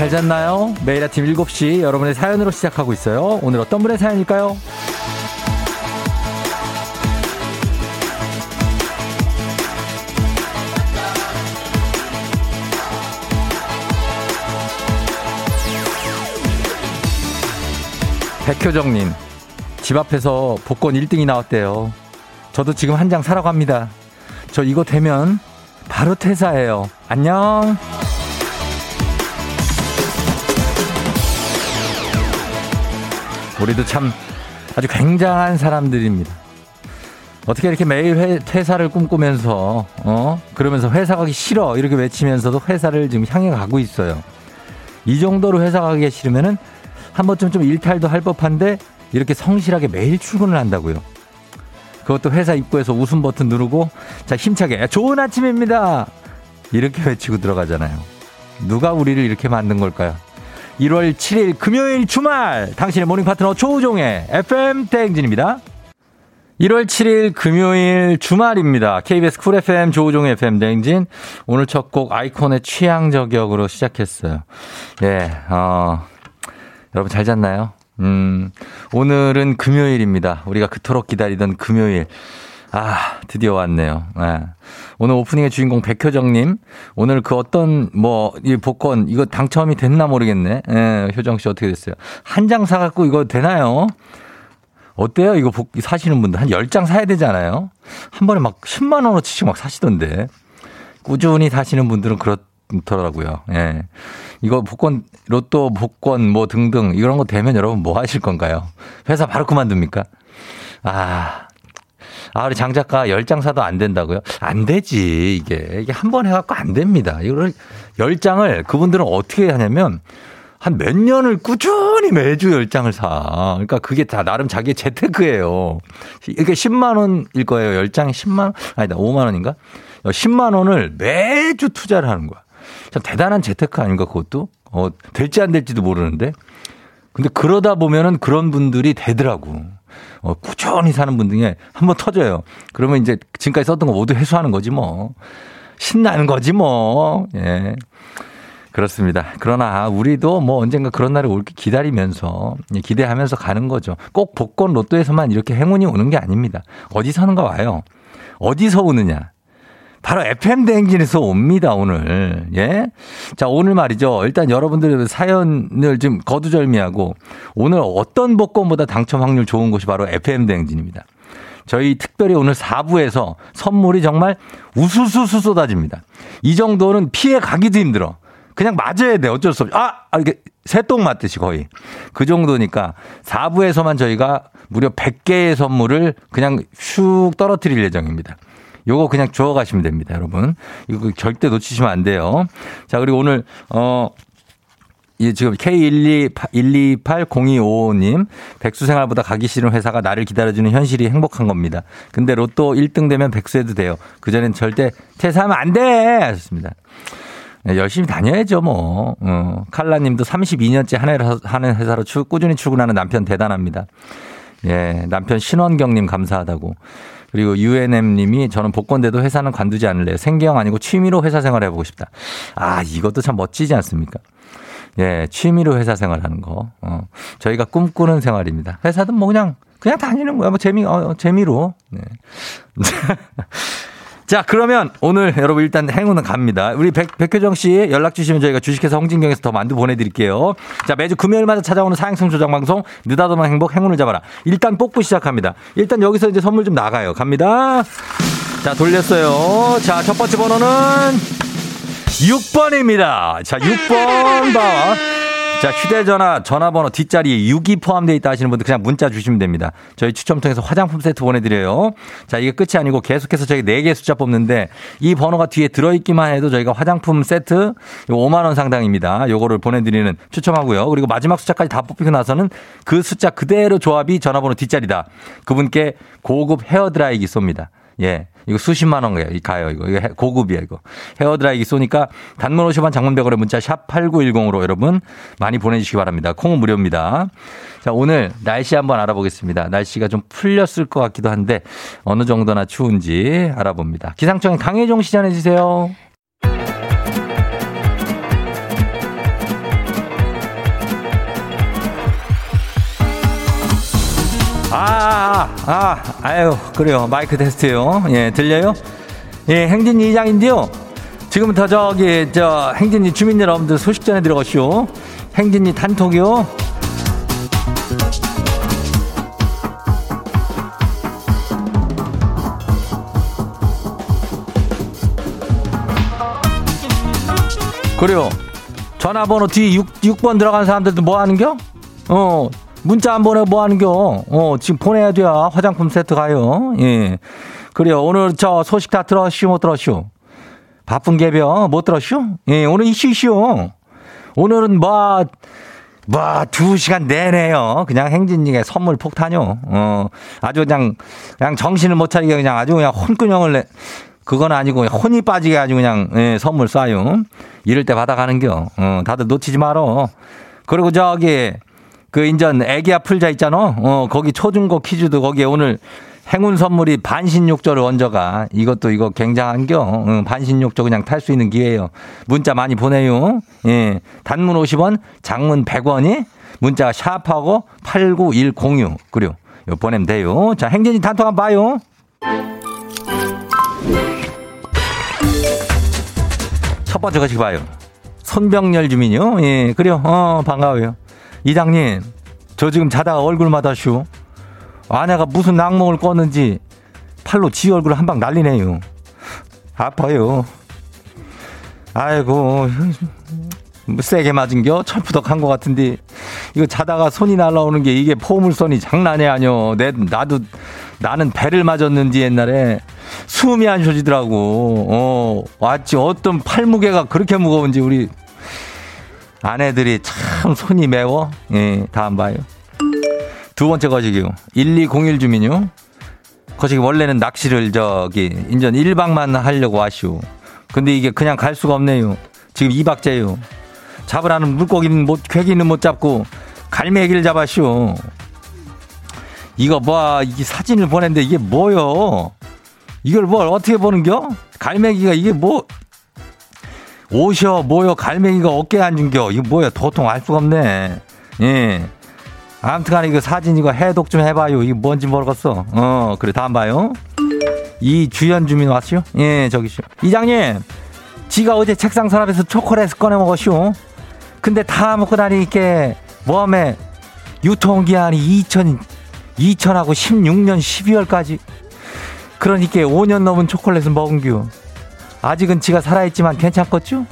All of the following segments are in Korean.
잘 잤나요? 매일 아침 7시 여러분의 사연으로 시작하고 있어요. 오늘 어떤 분의 사연일까요? 백효정님, 집 앞에서 복권 1등이 나왔대요. 저도 지금 한 장 사러 갑니다. 저 이거 되면 바로 퇴사해요. 안녕. 우리도 참 아주 굉장한 사람들입니다. 어떻게 이렇게 매일 회, 퇴사를 꿈꾸면서, 어? 그러면서 회사 가기 싫어. 이렇게 외치면서도 회사를 지금 향해 가고 있어요. 이 정도로 회사 가기 싫으면은 한 번쯤 좀 일탈도 할 법한데 이렇게 성실하게 매일 출근을 한다고요. 그것도 회사 입구에서 웃음 버튼 누르고 자, 힘차게 좋은 아침입니다. 이렇게 외치고 들어가잖아요. 누가 우리를 이렇게 만든 걸까요? 1월 7일 금요일 주말 당신의 morning 파트너 조우종의 FM 대행진입니다. 1월 7일 금요일 주말입니다. KBS 쿨 FM 조우종의 FM 대행진. 오늘 첫 곡 아이콘의 취향 저격으로 시작했어요. 예, 어, 여러분 잘 잤나요? 음, 오늘은 금요일입니다. 우리가 그토록 기다리던 금요일. 아, 드디어 왔네요. 네. 오늘 오프닝의 주인공 백효정님. 오늘 그 어떤, 뭐, 이 복권, 이거 당첨이 됐나 모르겠네. 예, 효정 씨 어떻게 됐어요? 한 장 사갖고 이거 되나요? 어때요? 이거 복, 사시는 분들. 한 10장 사야 되잖아요? 한 번에 막 10만원어치씩 막 사시던데. 꾸준히 사시는 분들은 그렇더라고요. 예. 이거 복권, 로또 복권 뭐 등등 이런 거 되면 여러분 뭐 하실 건가요? 회사 바로 그만둡니까? 아, 아, 우리 장 작가 10장 사도 안 된다고요? 안 되지, 이게. 이게 한 번 해갖고 안 됩니다. 이거를 10장을 그분들은 어떻게 하냐면 한 몇 년을 꾸준히 매주 10장을 사. 그러니까 그게 다 나름 자기의 재테크예요. 이게 10만 원일 거예요. 10장에 10만 원? 아니다, 5만 원인가? 10만 원을 매주 투자를 하는 거야. 참 대단한 재테크 아닌가, 그것도? 어, 될지 안 될지도 모르는데. 근데 그러다 보면은 그런 분들이 되더라고. 어, 꾸준히 사는 분 중에 한번 터져요. 그러면 이제 지금까지 썼던 거 모두 회수하는 거지 뭐. 신나는 거지 뭐. 예. 그렇습니다. 그러나 우리도 뭐 언젠가 그런 날이 올게 기다리면서 기대하면서 가는 거죠. 꼭 복권 로또에서만 이렇게 행운이 오는 게 아닙니다. 어디서는가 와요. 어디서 오느냐. 바로 FM 대행진에서 옵니다, 오늘. 예? 자, 오늘 말이죠. 일단 여러분들 사연을 좀 거두절미하고 오늘 어떤 복권보다 당첨 확률 좋은 곳이 바로 FM 대행진입니다. 저희 특별히 오늘 4부에서 선물이 정말 우수수수 쏟아집니다. 이 정도는 피해 가기도 힘들어. 그냥 맞아야 돼. 어쩔 수 없이. 아! 아 이게 새똥 맞듯이 거의. 그 정도니까 4부에서만 저희가 무려 100개의 선물을 그냥 슉 떨어뜨릴 예정입니다. 요거 그냥 주워 가시면 됩니다, 여러분. 이거 절대 놓치시면 안 돼요. 자, 그리고 오늘, 어, 이 지금 K1280255님, 백수 생활보다 가기 싫은 회사가 나를 기다려주는 현실이 행복한 겁니다. 근데 로또 1등 되면 백수해도 돼요. 그전엔 절대 퇴사하면 안 돼! 하셨습니다. 네, 열심히 다녀야죠, 뭐. 어, 칼라님도 32년째 하는 회사로 꾸준히 출근하는 남편 대단합니다. 예, 남편 신원경님 감사하다고. 그리고 UNM 님이 저는 복권대도 회사는 관두지 않을래요. 생계형 아니고 취미로 회사 생활 해보고 싶다. 아, 이것도 참 멋지지 않습니까? 예, 취미로 회사 생활 하는 거. 어, 저희가 꿈꾸는 생활입니다. 회사든 뭐 그냥, 그냥 다니는 거야. 뭐 재미, 어, 재미로. 네. 자, 그러면 오늘 여러분 일단 행운은 갑니다. 우리 백, 백효정 씨 연락 주시면 저희가 주식회사 홍진경에서 더 만두 보내드릴게요. 자, 매주 금요일마다 찾아오는 사행성 조장 방송 느닷없는 행복 행운을 잡아라. 일단 뽑고 시작합니다. 일단 여기서 이제 선물 좀 나가요. 갑니다. 자, 돌렸어요. 자, 첫 번째 번호는 6번입니다. 자, 6번 봐. 자, 휴대전화, 전화번호 뒷자리에 6이 포함되어 있다 하시는 분들 그냥 문자 주시면 됩니다. 저희 추첨 통해서 화장품 세트 보내드려요. 자, 이게 끝이 아니고 계속해서 저희 4개 숫자 뽑는데 이 번호가 뒤에 들어있기만 해도 저희가 화장품 세트 5만원 상당입니다. 요거를 보내드리는 추첨하고요. 그리고 마지막 숫자까지 다 뽑히고 나서는 그 숫자 그대로 조합이 전화번호 뒷자리다. 그분께 고급 헤어드라이기 쏩니다. 예. 이거 수십만 원 가요, 이거. 이거 고급이야, 이거. 헤어드라이기 쏘니까 단문 50원 장문백원의 문자 샵 8910으로 여러분 많이 보내주시기 바랍니다. 콩은 무료입니다. 자, 오늘 날씨 한번 알아보겠습니다. 날씨가 좀 풀렸을 것 같기도 한데 어느 정도나 추운지 알아봅니다. 기상청의 강혜종 시 전해 주세요. 아, 아, 아유, 그래요. 마이크 테스트요. 예, 들려요? 예, 행진이 이장인데요. 지금부터 저기, 저, 행진이 주민 여러분들 소식 전해 들어가시오. 행진이 단톡이요. 그래요. 전화번호 뒤 6, 6번 들어간 사람들도 뭐 하는겨? 어, 문자 안 보내 뭐 하는겨? 어, 지금 보내야 돼야 화장품 세트 가요. 예. 그래요. 오늘 저 소식 다 들었슈, 못 들었슈? 바쁜 개벼, 못 들었슈? 예, 오늘 이슈 이슈. 오늘은 뭐, 뭐, 두 시간 내내요. 그냥 행진이가 선물 폭탄요. 어, 아주 그냥, 그냥 정신을 못 차리게 그냥 아주 그냥 혼근형을 내, 그건 아니고 혼이 빠지게 아주 그냥, 예, 선물 쏴요. 이럴 때 받아가는겨. 어, 다들 놓치지 말어. 그리고 저기, 그 인전 애기야 풀자 있잖아. 어, 거기 초중고 퀴즈도 거기에 오늘 행운 선물이 반신욕조를 얹어가. 이것도 이거 굉장한겨. 어, 반신욕조 그냥 탈 수 있는 기회예요. 문자 많이 보내요. 예. 단문 50원, 장문 100원이 문자가 샵하고 89106. 그래요. 요 보내면 돼요. 자, 행진이 단톡 한번 봐요. 첫 번째 것이 봐요. 손병렬 주민요. 예, 그래요. 어, 반가워요. 이장님, 저 지금 자다가 얼굴마다 슈. 아내가 무슨 낙몽을 껐는지 팔로 지 얼굴 한 방 날리네요. 아파요. 아이고, 뭐 세게 맞은겨? 철푸덕한 것 같은데 이거 자다가 손이 날라오는 게 이게 포물선이 장난이 아니여. 내 나도 나는 배를 맞았는지 옛날에 숨이 안 쉬어지더라고. 어, 왔지. 어떤 팔무게가 그렇게 무거운지 우리 아내들이 참 손이 매워. 예, 다음 봐요. 두 번째 거시기요. 1201 주민요. 거시기 원래는 낚시를 저기 인전 1박만 하려고 하시오. 근데 이게 그냥 갈 수가 없네요. 지금 2박째요. 잡으라는 물고기는 못, 괴기는 못 잡고 갈매기를 잡았시오. 이거 뭐, 이 사진을 보냈는데 이게 뭐요? 이걸 뭘 어떻게 보는겨? 갈매기가 이게 뭐, 오셔, 뭐요, 갈매기가 어깨에 앉은겨. 이거 뭐야, 도통 알 수가 없네. 예. 아무튼 간에 이거 사진 이거 해독 좀 해봐요. 이게 뭔지 모르겠어. 어, 그래, 다음 봐요. 이 주연 주민 왔슈? 예, 저기쇼. 이장님, 지가 어제 책상 서랍에서 초콜릿 꺼내 먹었슈. 근데 다 먹고 다니니까 몸에 유통기한이 2000, 2000하고 16년 12월까지. 그러니까 5년 넘은 초콜릿을 먹은규. 아직은 지가 살아있지만 괜찮겠죠?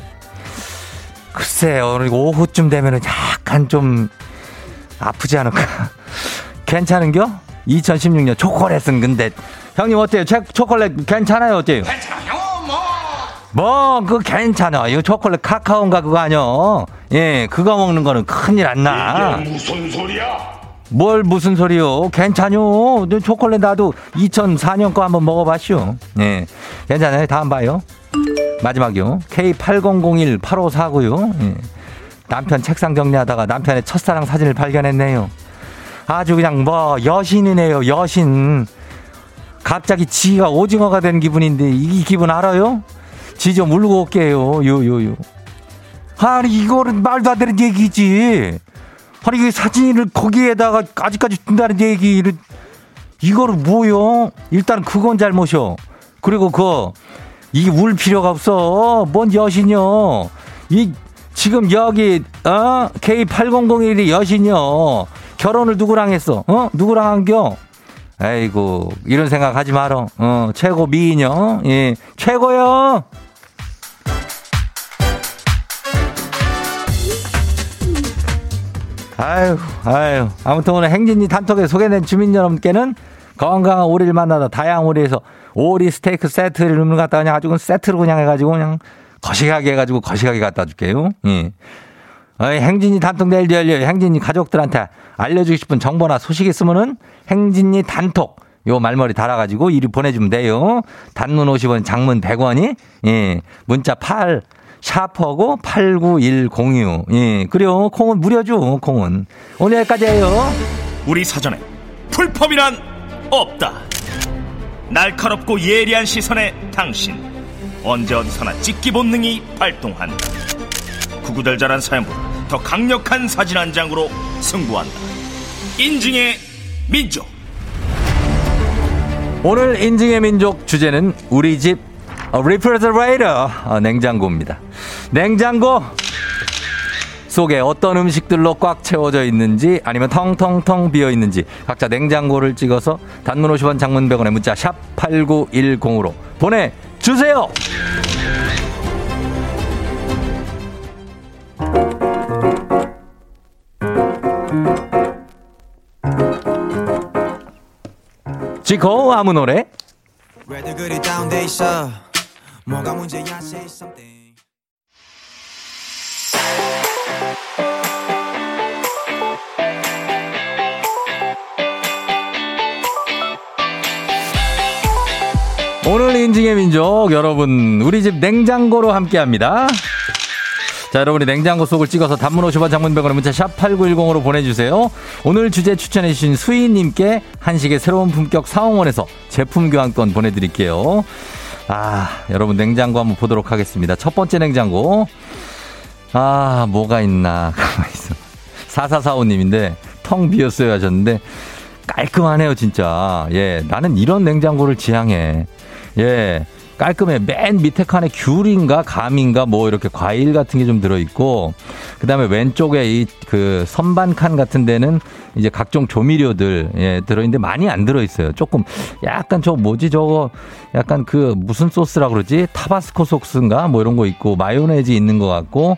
글쎄, 오늘 오후쯤 되면은 약간 좀 아프지 않을까? 괜찮은겨? 2016년 초콜릿은 근데 형님 어때요? 초콜릿 괜찮아요? 어때요? 괜찮아요, 뭐. 뭐, 그 괜찮아. 이거 초콜릿 카카오인가 그거 아니요? 예, 그거 먹는 거는 큰일 안 나. 이게 무슨 소리야? 뭘 무슨 소리요? 괜찮요. 초콜릿 나도 2004년 거 한번 먹어봤슈. 예, 괜찮아요. 다음 봐요. 마지막이요. K80018549요. 예. 남편 책상 정리하다가 남편의 첫사랑 사진을 발견했네요. 아주 그냥 뭐 여신이네요. 여신. 갑자기 지가 오징어가 된 기분인데 이 기분 알아요? 지 좀 울고 올게요. 요요요. 아니 이거는 말도 안 되는 얘기지. 아니 이 사진을 거기에다가 아직까지 준다는 얘기를 이거를 뭐요? 일단 그건 잘못이요. 그리고 그 이게 울 필요가 없어. 뭔 여신이요? 이 지금 여기 어 K8001이 여신이요. 결혼을 누구랑 했어? 어 누구랑 한겨? 아이고 이런 생각 하지 말어. 어 최고 미인요. 예 최고요. 아유, 아유. 아무튼 오늘 행진이 단톡에 소개된 주민 여러분께는 건강한 오리를 만나다 다양한 오리에서 오리 스테이크 세트를 갖다 그냥 아주 세트로 그냥 해가지고 그냥 거시하게 해가지고 거시하게 갖다 줄게요. 예. 어이, 행진이 단톡 내일도 열려요. 행진이 가족들한테 알려주고 싶은 정보나 소식 있으면은 행진이 단톡 요 말머리 달아가지고 이리 보내주면 돼요. 단문 50원, 장문 100원이 예. 문자 8 샤퍼고 89106. 예. 그래요. 콩은 무료죠. 콩은. 오늘 여기까지예요. 우리 사전에 풀펌이란 없다. 날카롭고 예리한 시선에 당신 언제 어디서나 찍기 본능이 발동한다. 구구절절한 사연보다 더 강력한 사진 한 장으로 승부한다. 인증의 민족 오늘 인증의 민족 주제는 우리 집 refrigerator 어, 냉장고입니다. 냉장고 속에 어떤 음식들로 꽉 채워져 있는지 아니면 텅텅텅 비어 있는지 각자 냉장고를 찍어서 단문 50원 장문 100원의 문자 샵 8910으로 보내주세요. 지코 아무 노래 오늘 인증의 민족 여러분 우리 집 냉장고로 함께합니다. 자 여러분이 냉장고 속을 찍어서 단문 50원 장문 100원의 문자 샵 8910으로 보내주세요. 오늘 주제 추천해 주신 수희님께 한식의 새로운 품격 사홍원에서 제품 교환권 보내드릴게요. 아 여러분 냉장고 한번 보도록 하겠습니다. 첫 번째 냉장고 아 뭐가 있나 가만 있어. 4445님인데 텅 비었어요 하셨는데 깔끔하네요 진짜. 예 나는 이런 냉장고를 지향해. 예. 깔끔해. 맨 밑에 칸에 귤인가 감인가 뭐 이렇게 과일 같은 게 좀 들어있고, 그 다음에 왼쪽에 이 그 선반 칸 같은 데는 이제 각종 조미료들, 예, 들어있는데 많이 안 들어있어요. 조금 약간 저 뭐지 저거 약간 그 무슨 소스라 그러지? 타바스코 소스인가 뭐 이런 거 있고, 마요네즈 있는 것 같고,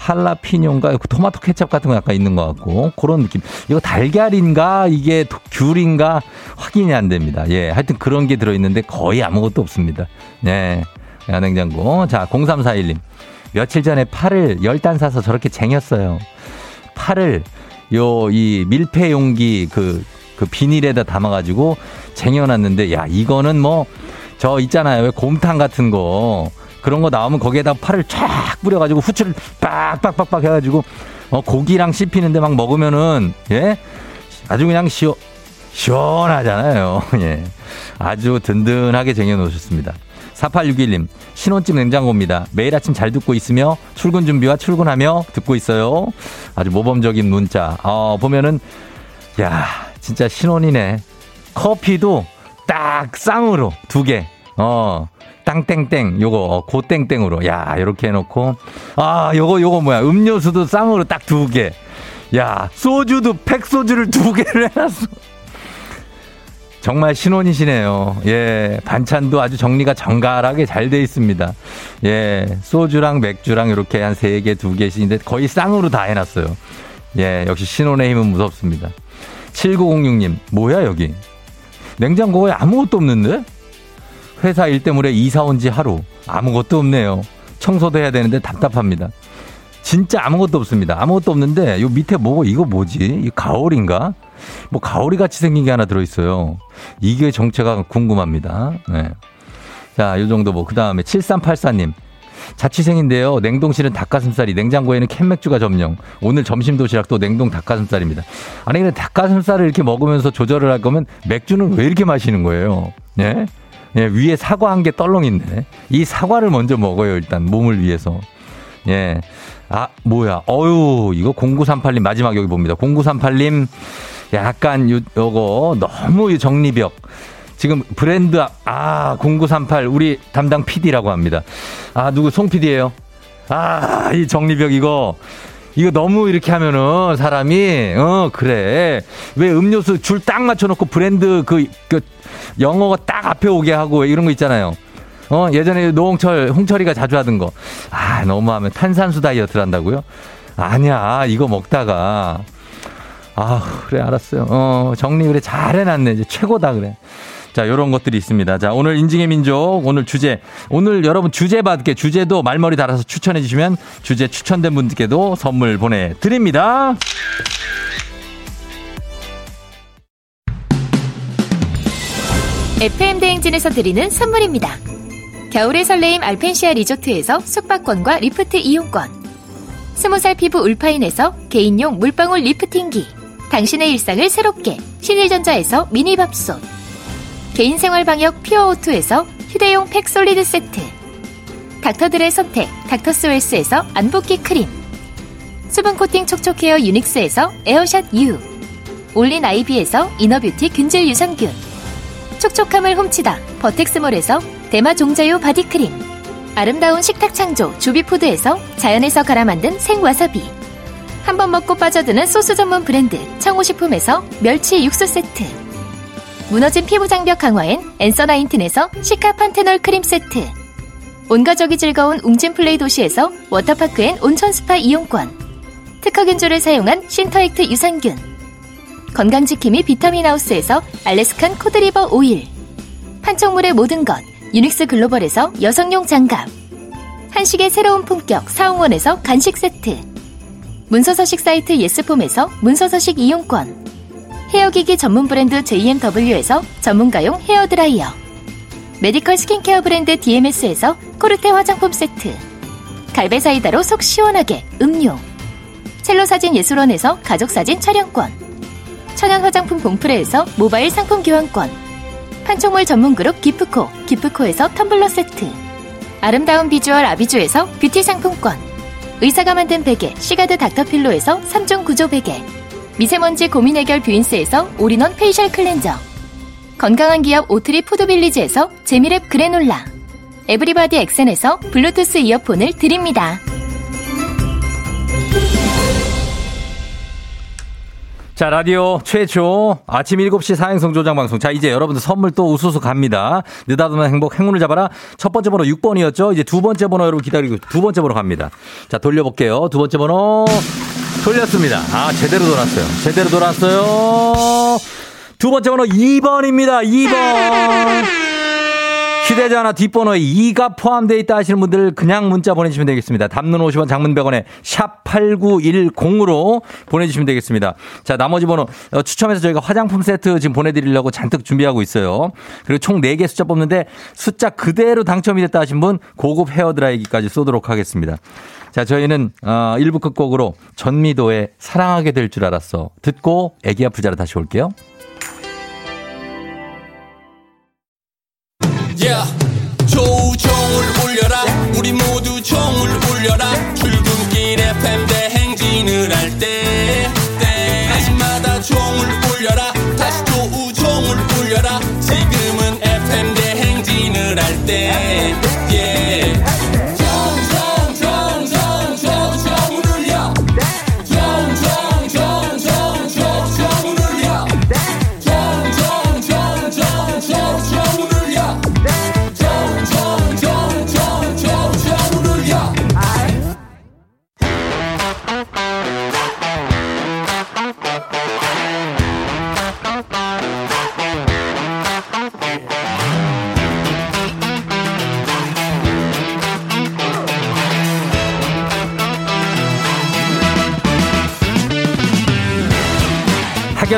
할라피뇨인가 그 토마토 케첩 같은 거 약간 있는 것 같고 그런 느낌. 이거 달걀인가 이게 귤인가 확인이 안 됩니다. 예, 하여튼 그런 게 들어있는데 거의 아무것도 없습니다. 네, 냉장고. 자, 0341님. 며칠 전에 파를 열단 사서 저렇게 쟁였어요. 파를 요 이 밀폐 용기 그, 그 비닐에다 담아가지고 쟁여놨는데 야 이거는 뭐 저 있잖아요 왜 곰탕 같은 거 그런 거 나오면 거기에다 파를 쫙 뿌려가지고 후추를 빡빡빡빡 해가지고 어, 고기랑 씹히는데 막 먹으면은 예 아주 그냥 시원 시원하잖아요. 예 아주 든든하게 쟁여놓으셨습니다. 4861님 신혼집 냉장고입니다. 매일 아침 잘 듣고 있으며 출근 준비와 출근하며 듣고 있어요. 아주 모범적인 문자. 어 보면은 야 진짜 신혼이네. 커피도 딱 쌍으로 두 개. 어 땅땡땡 요거 어, 고땡땡으로 야 이렇게 해놓고 아 요거 요거 뭐야 음료수도 쌍으로 딱 두 개. 야 소주도 팩 소주를 두 개를 해놨어. 정말 신혼이시네요. 예, 반찬도 아주 정리가 정갈하게 잘 돼 있습니다. 예, 소주랑 맥주랑 이렇게 한 세 개, 두 개씩인데 거의 쌍으로 다 해놨어요. 예, 역시 신혼의 힘은 무섭습니다. 7906님, 뭐야, 여기? 냉장고에 아무것도 없는데? 회사 일 때문에 이사 온 지 하루. 아무것도 없네요. 청소도 해야 되는데 답답합니다. 진짜 아무것도 없습니다. 아무것도 없는데, 요 밑에 뭐고, 이거 뭐지? 이 가오리인가? 뭐 가오리 같이 생긴 게 하나 들어 있어요. 이게 정체가 궁금합니다. 네. 자, 요 정도 뭐. 그 다음에 7384님. 자취생인데요. 냉동실은 닭가슴살이, 냉장고에는 캔맥주가 점령. 오늘 점심 도시락도 냉동 닭가슴살입니다. 아니, 근데 닭가슴살을 이렇게 먹으면서 조절을 할 거면 맥주는 왜 이렇게 마시는 거예요? 예? 예, 위에 사과 한 개 떨렁인데. 이 사과를 먼저 먹어요, 일단. 몸을 위해서. 예. 아, 뭐야. 어유 이거 0938님 마지막 여기 봅니다. 0938님 약간 요, 요거 너무 정리벽. 지금 브랜드 아 0938 우리 담당 PD라고 합니다. 아 누구 송 PD예요? 아 이 정리벽 이거 이거 너무 이렇게 하면은 사람이 어 그래 왜 음료수 줄 딱 맞춰놓고 브랜드 그, 그 영어가 딱 앞에 오게 하고 이런 거 있잖아요. 어 예전에 노홍철 홍철이가 자주 하던 거. 아 너무하면 탄산수 다이어트를 한다고요? 아니야 이거 먹다가 아, 그래, 알았어요. 어, 정리 그래, 잘 해놨네. 이제 최고다, 그래. 자, 요런 것들이 있습니다. 자, 오늘 인증의 민족, 오늘 주제. 오늘 여러분 주제 받게, 주제도 말머리 달아서 추천해 주시면 주제 추천된 분들께도 선물 보내드립니다. FM 대행진에서 드리는 선물입니다. 겨울의 설레임 알펜시아 리조트에서 숙박권과 리프트 이용권. 스무 살 피부 울파인에서 개인용 물방울 lifting기. 당신의 일상을 새롭게 신일전자에서 미니밥솥. 개인생활 방역 퓨어오투에서 휴대용 팩솔리드 세트. 닥터들의 선택 닥터스웰스에서 안붓기 크림. 수분 코팅 촉촉헤어 유닉스에서 에어샷 U. 올린 아이비에서 inner beauty 균질 유산균. 촉촉함을 훔치다 버텍스몰에서 대마 종자유 바디크림 아름다운 식탁 창조 주비푸드에서 자연에서 갈아 만든 생와사비 한 번 먹고 빠져드는 소스 전문 브랜드 청호식품에서 멸치 육수 세트 무너진 피부 장벽 강화엔 엔서 나인틴에서 시카 판테놀 크림 세트. 온가족이 즐거운 웅진 플레이 도시에서 워터파크 and 온천 스파 이용권. 특허균주를 사용한 신터액트 유산균. 건강지킴이 비타민하우스에서 Alaskan cod liver oil. 판촉물의 모든 것 유닉스 글로벌에서 여성용 장갑. 한식의 새로운 품격 사홍원에서 간식 세트. 문서서식 사이트 예스폼에서 문서서식 이용권 헤어기기 전문 브랜드 JMW에서 전문가용 헤어드라이어. medical skincare 브랜드 DMS에서 코르테 화장품 세트. 갈베사이다로 속 시원하게 음료. 첼로 사진 예술원에서 가족사진 촬영권. 천연 화장품 봉프레에서 모바일 상품 교환권. 판촉물 전문 그룹 기프코 기프코에서 텀블러 세트. 아름다운 비주얼 아비주에서 뷰티 상품권. 의사가 만든 베개 시가드 닥터필로에서 3종 구조 베개 미세먼지 고민 해결 뷰인스에서 all-in-one facial cleanser 건강한 기업 오트리 푸드빌리지에서 재미랩 그래놀라 에브리바디 엑센에서 블루투스 이어폰을 드립니다. 자, 라디오 최초 아침 7시 사행성 조장 방송. 자, 이제 여러분들 선물 또 우수수 갑니다. 느닷없는 행복 행운을 잡아라. 첫 번째 번호 6번이었죠. 이제 두 번째 번호 여러분 기다리고 두 번째 번호 갑니다. 자, 돌려볼게요. 두 번째 번호 돌렸습니다. 아, 제대로 돌았어요. 제대로 돌았어요. 두 번째 번호 2번입니다. 2번. 휴대전화 뒷번호에 2가 포함되어 있다 하시는 분들 그냥 문자 보내주시면 되겠습니다. 담는 50원 장문 100원에 샵 8910으로 보내주시면 되겠습니다. 자, 나머지 번호 어, 추첨해서 저희가 화장품 세트 지금 보내드리려고 잔뜩 준비하고 있어요. 그리고 총 4개 숫자 뽑는데 숫자 그대로 당첨이 됐다 하신 분 고급 헤어드라이기까지 쏘도록 하겠습니다. 자, 저희는 어, 1부 끝곡으로 전미도의 사랑하게 될 줄 알았어. 듣고 애기 아플 자로 다시 올게요. 우리 모두 종을 울려라. 출근길 FM 대행진을 할때 때마다 종을 울려라. 다시 조우종을 울려라. 지금은 FM 대행진을 할때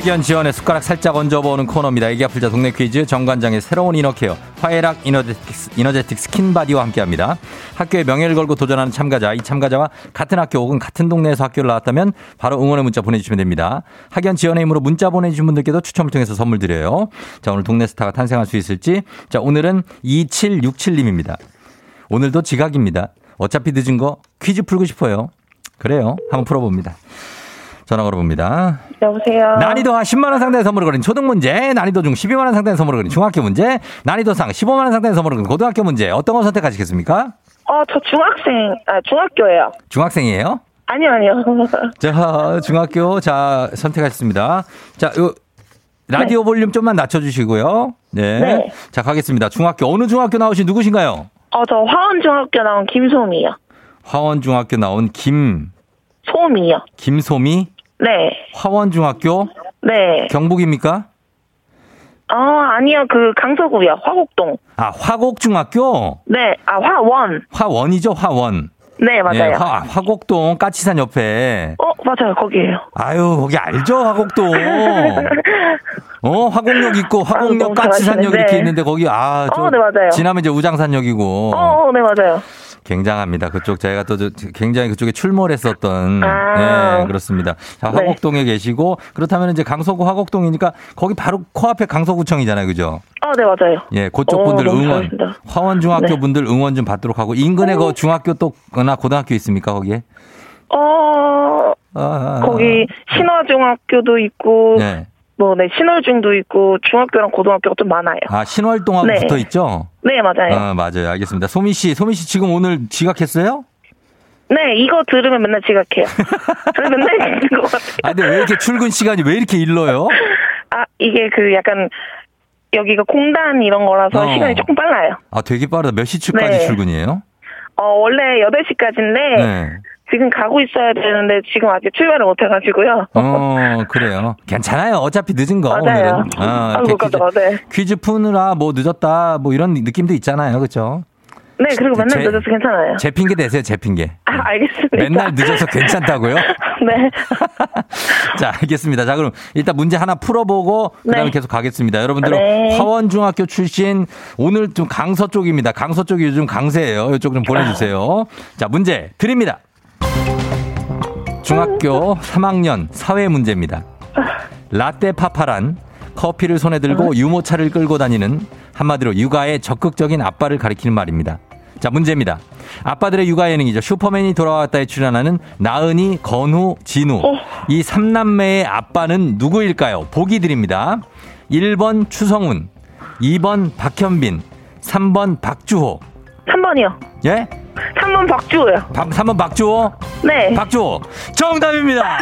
학연 지연의 숟가락 살짝 얹어보는 코너입니다. 애기 아플 자 동네 퀴즈 정관장의 새로운 inner care 화해락 이너제틱, 이너제틱 스킨바디와 함께합니다. 학교에 명예를 걸고 도전하는 참가자 이 참가자와 같은 학교 혹은 같은 동네에서 학교를 나왔다면 바로 응원의 문자 보내주시면 됩니다. 학연 지원의 힘으로 문자 보내주신 분들께도 추첨을 통해서 선물 드려요. 자 오늘 동네 스타가 탄생할 수 있을지 자 오늘은 2767님입니다. 오늘도 지각입니다. 어차피 늦은 거 퀴즈 풀고 싶어요. 그래요. 한번 풀어봅니다. 전화 걸어봅니다. 여보세요. 난이도 하 10만 원 상당의 선물을 거린 초등 문제, 난이도 중 12만 원 상당의 선물을 거린 중학교 문제, 난이도 상 15만 원 상당의 선물을 거린 고등학교 문제. 어떤 거 선택하시겠습니까? 어, 저 중학생, 아, 중학교예요. 중학생이에요? 아니요, 아니요. 자, 중학교 자 선택하셨습니다. 자, 요 라디오 볼륨 좀만 낮춰주시고요. 네. 네. 자, 가겠습니다. 중학교 어느 중학교 나오신 누구신가요? 어, 저 화원중학교 나온 김소미요. 화원중학교 나온 김 소미요. 김소미 네. 화원중학교 네. 경북입니까? 어, 아니요, 그 강서구요. 화곡동. 아, 화곡중학교 네. 아, 화원. 화원이죠, 화원. 네, 맞아요. 예, 화, 화곡동 까치산 옆에. 어, 맞아요. 거기에요. 아유, 거기 알죠, 화곡동. 어, 화곡역 있고, 화곡역 까치산역. 이렇게 네. 있는데 거기, 아, 저. 어, 네, 맞아요. 지나면 이제 우장산역이고. 어, 어, 네, 맞아요. 굉장합니다. 그쪽 제가 또 저- 굉장히 그쪽에 출몰했었던 아. 네, 그렇습니다. 자, 네. 화곡동에 계시고 그렇다면 이제 강서구 화곡동이니까 거기 바로 코앞에 강서구청이잖아요. 그죠? 아, 네, 맞아요. 예, 그쪽 어, 분들 너무 응원 잘하신다. 화원 중학교 네. 분들 응원 좀 받도록 하고 인근에 그 중학교 또나 고등학교 있습니까? 거기에? 어, 아, 거기 신화중학교도 있고, 네. 뭐, 네, 신월중도 있고, 중학교랑 고등학교가 좀 많아요. 아, 신월동하고 네. 붙어 있죠? 네, 맞아요. 아, 맞아요. 알겠습니다. 소미 씨, 소미 씨 지금 오늘 지각했어요? 네, 이거 들으면 맨날 지각해요. 그래서 맨날 듣는 것 같아요. 아, 근데 왜 이렇게 출근 시간이 왜 이렇게 일러요? 아, 이게 그 약간, 여기가 공단 이런 거라서 어. 시간이 조금 빨라요. 아, 되게 빠르다. 몇 시쯤까지 네. 출근이에요? 어, 원래 8시까지인데, 네. 지금 가고 있어야 되는데, 지금 아직 출발을 못 해가지고요. 어, 그래요. 괜찮아요. 어차피 늦은 거, 맞아요. 오늘은. 어, 아이고, 퀴즈, 네. 퀴즈 푸느라 뭐 늦었다, 뭐 이런 느낌도 있잖아요. 그죠? 네, 그리고 맨날 제- 늦어서 괜찮아요. 제 핑계 대세요, 제 핑계. 아, 알겠습니다. 맨날 늦어서 괜찮다고요? 네. 자, 알겠습니다. 자, 그럼 일단 문제 하나 풀어보고 그다음에 네. 계속 가겠습니다. 여러분들 네. 화원중학교 출신 오늘 좀 강서 쪽입니다. 강서 쪽이 요즘 강세예요. 이쪽 좀 보내주세요. 자, 문제 드립니다. 중학교 3학년 사회 문제입니다. 라떼 파파란 커피를 손에 들고 유모차를 끌고 다니는 한마디로 육아에 적극적인 아빠를 가리키는 말입니다. 자, 문제입니다. 아빠들의 육아 예능이죠. 슈퍼맨이 돌아왔다에 출연하는 나은이, 건우, 진우. 이 삼남매의 아빠는 누구일까요? 보기 드립니다. 1번 추성훈, 2번 박현빈, 3번 박주호. 3번이요. 예? 3번 박주호요. 박, 3번 박주호? 네. 박주호. 정답입니다!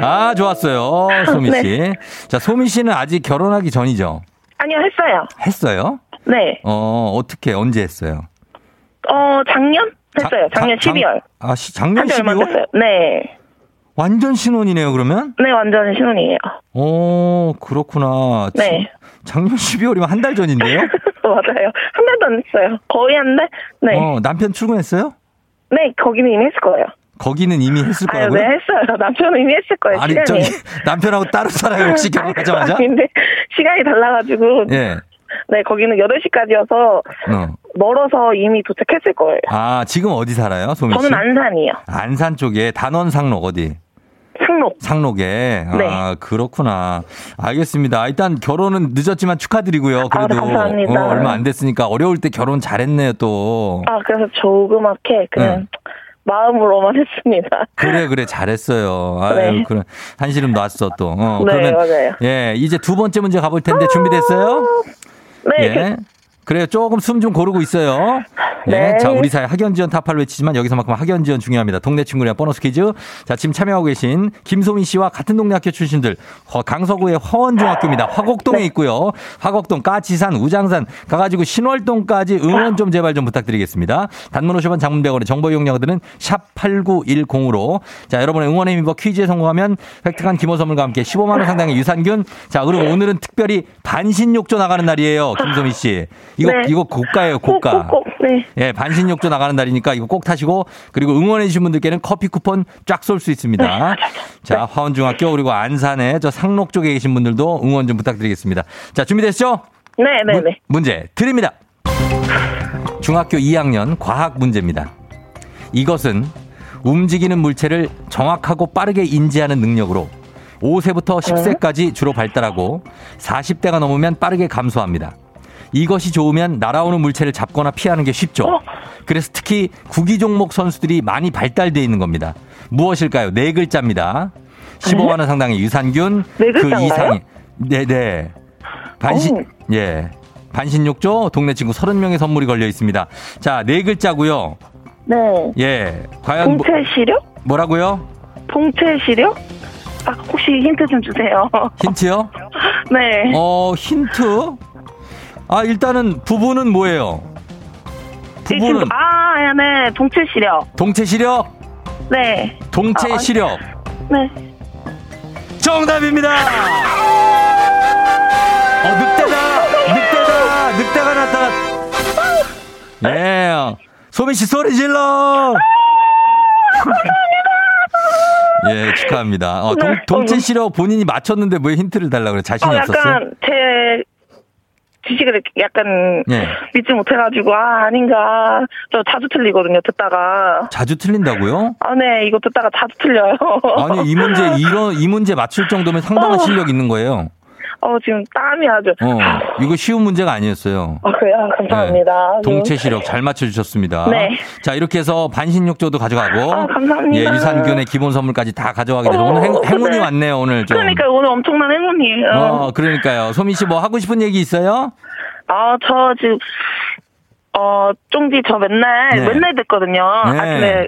아, 좋았어요. 소미 씨. 네. 자, 소미 씨는 아직 결혼하기 전이죠? 아니요, 했어요. 했어요? 네. 어, 어떻게, 언제 했어요? 어, 작년? 했어요. 자- 작년 자- 12월. 아, 시- 작년 한지 얼마 12월? 됐어요. 네. 완전 신혼이네요, 그러면? 네, 완전 신혼이에요. 오, 그렇구나. 네. 작년 12월이면 한 달 전인데요? 맞아요. 한 달도 안 됐어요. 거의 한 달? 네. 어, 남편 출근했어요? 네, 거기는 이미 했을 거예요. 거기는 이미 했을 아유, 거라고요? 네, 했어요. 남편은 이미 했을 거예요. 아니, 시간이. 저기, 남편하고 따로 살아요, 혹시 결혼하자마자? 근데 시간이 달라가지고. 예. 네, 거기는 8시까지여서 어. 멀어서 이미 도착했을 거예요. 아, 지금 어디 살아요, 소미 씨? 저는 안산이요. 안산 쪽에 단원 상록 어디? 상록. 상록에. 아, 네. 그렇구나. 알겠습니다. 일단 결혼은 늦었지만 축하드리고요. 그래도 아, 감사합니다. 어, 얼마 안 됐으니까 어려울 때 결혼 잘했네요, 또. 아, 그래서 조그맣게 그냥 마음으로만 했습니다. 그래 그래 잘했어요. 아유 네. 그래 한시름 놨어 또. 어, 네, 그러면 맞아요. 예 이제 두 번째 문제 가볼 텐데 준비됐어요? 네, 예. 그 래요. 조금 숨 좀 고르고 있어요. 예. 네. 자, 우리 사회 학연 지원 타파를 외치지만 여기서만큼 학연 지원 중요합니다. 동네 친구랑 보너스 퀴즈. 자, 지금 참여하고 계신 김소민 씨와 같은 동네 학교 출신들. 허- 강서구의 허원중학교입니다. 화곡동에 있고요. 화곡동, 까치산, 우장산 가가지고 신월동까지 응원 좀 제발 좀 부탁드리겠습니다. 단문 50원 장문 100원의 정보 이용료들은 샵 8910으로. 자, 여러분의 응원의 힘입어 퀴즈에 성공하면 획득한 기모 선물과 함께 15만 원 상당의 유산균. 자, 그리고 오늘은 특별히 반신욕조 나가는 날이에요. 김소민 씨. 이거, 네. 이거 고가예요, 고가. 꼭 꼭 꼭. 네. 예, 반신욕조 나가는 날이니까 이거 꼭 타시고 그리고 응원해 주신 분들께는 커피 쿠폰 쫙 쏠 수 있습니다. 자, 화원중학교 그리고 안산에 저 상록 쪽에 계신 분들도 응원 좀 부탁드리겠습니다. 자, 준비됐죠? 네, 네, 문- 네. 문제 드립니다. 중학교 2학년 과학 문제입니다. 이것은 움직이는 물체를 정확하고 빠르게 인지하는 능력으로 5세부터 10세까지 주로 발달하고 40대가 넘으면 빠르게 감소합니다. 이것이 좋으면 날아오는 물체를 잡거나 피하는 게 쉽죠. 어? 그래서 특히 구기 종목 선수들이 많이 발달되어 있는 겁니다. 무엇일까요? 네 글자입니다. 15만 원 상당의 유산균 네 그? 이상이 네, 네. 반신 오. 예. 반신욕조 동네 친구 30명의 선물이 걸려 있습니다. 자, 네 글자고요. 네. 예. 과연 뭐, 봉체 시력? 뭐라고요? 봉체 시력? 아, 혹시 힌트 좀 주세요. 힌트요? 네. 어, 힌트? 아, 일단은 부부는 뭐예요? 이 부부는 친구- 아, 야, 네. 봉체 시력. 동체 시력? 네. 동체 아. 시력. 네. 정답입니다. 어, 늑대다. 늑대다. 늑대가 나타났. 예. 소민 씨 소리 질러. 예, 축하합니다. 어, 동, 네. 동체 어머. 시력 본인이 맞췄는데 왜 힌트를 달라고 그래? 자신이 어? 약간 제 지식을 약간 예. 믿지 못해가지고 아 아닌가 저 자주 틀리거든요 듣다가 자주 틀린다고요? 아네 이거 듣다가 자주 틀려요. 아니 이 문제 이런 이 문제 맞출 정도면 상당한 실력 있는 거예요. 어 지금 땀이 아주 어 이거 쉬운 문제가 아니었어요. 아 그래요 감사합니다. 네. 동체 시력 잘 맞춰주셨습니다. 네. 자 이렇게 해서 반신욕조도 가져가고 아, 감사합니다. 예 유산균의 기본 선물까지 다 가져가게 돼서 어, 오늘 행, 행운이 네. 왔네요 오늘 좀. 그러니까 오늘 엄청난 행운이에요. 어 그러니까요. 소민 씨 뭐 하고 싶은 얘기 있어요? 아, 저 지금, 어, 쫑디 저 맨날, 네. 맨날 듣거든요. 네. 아침에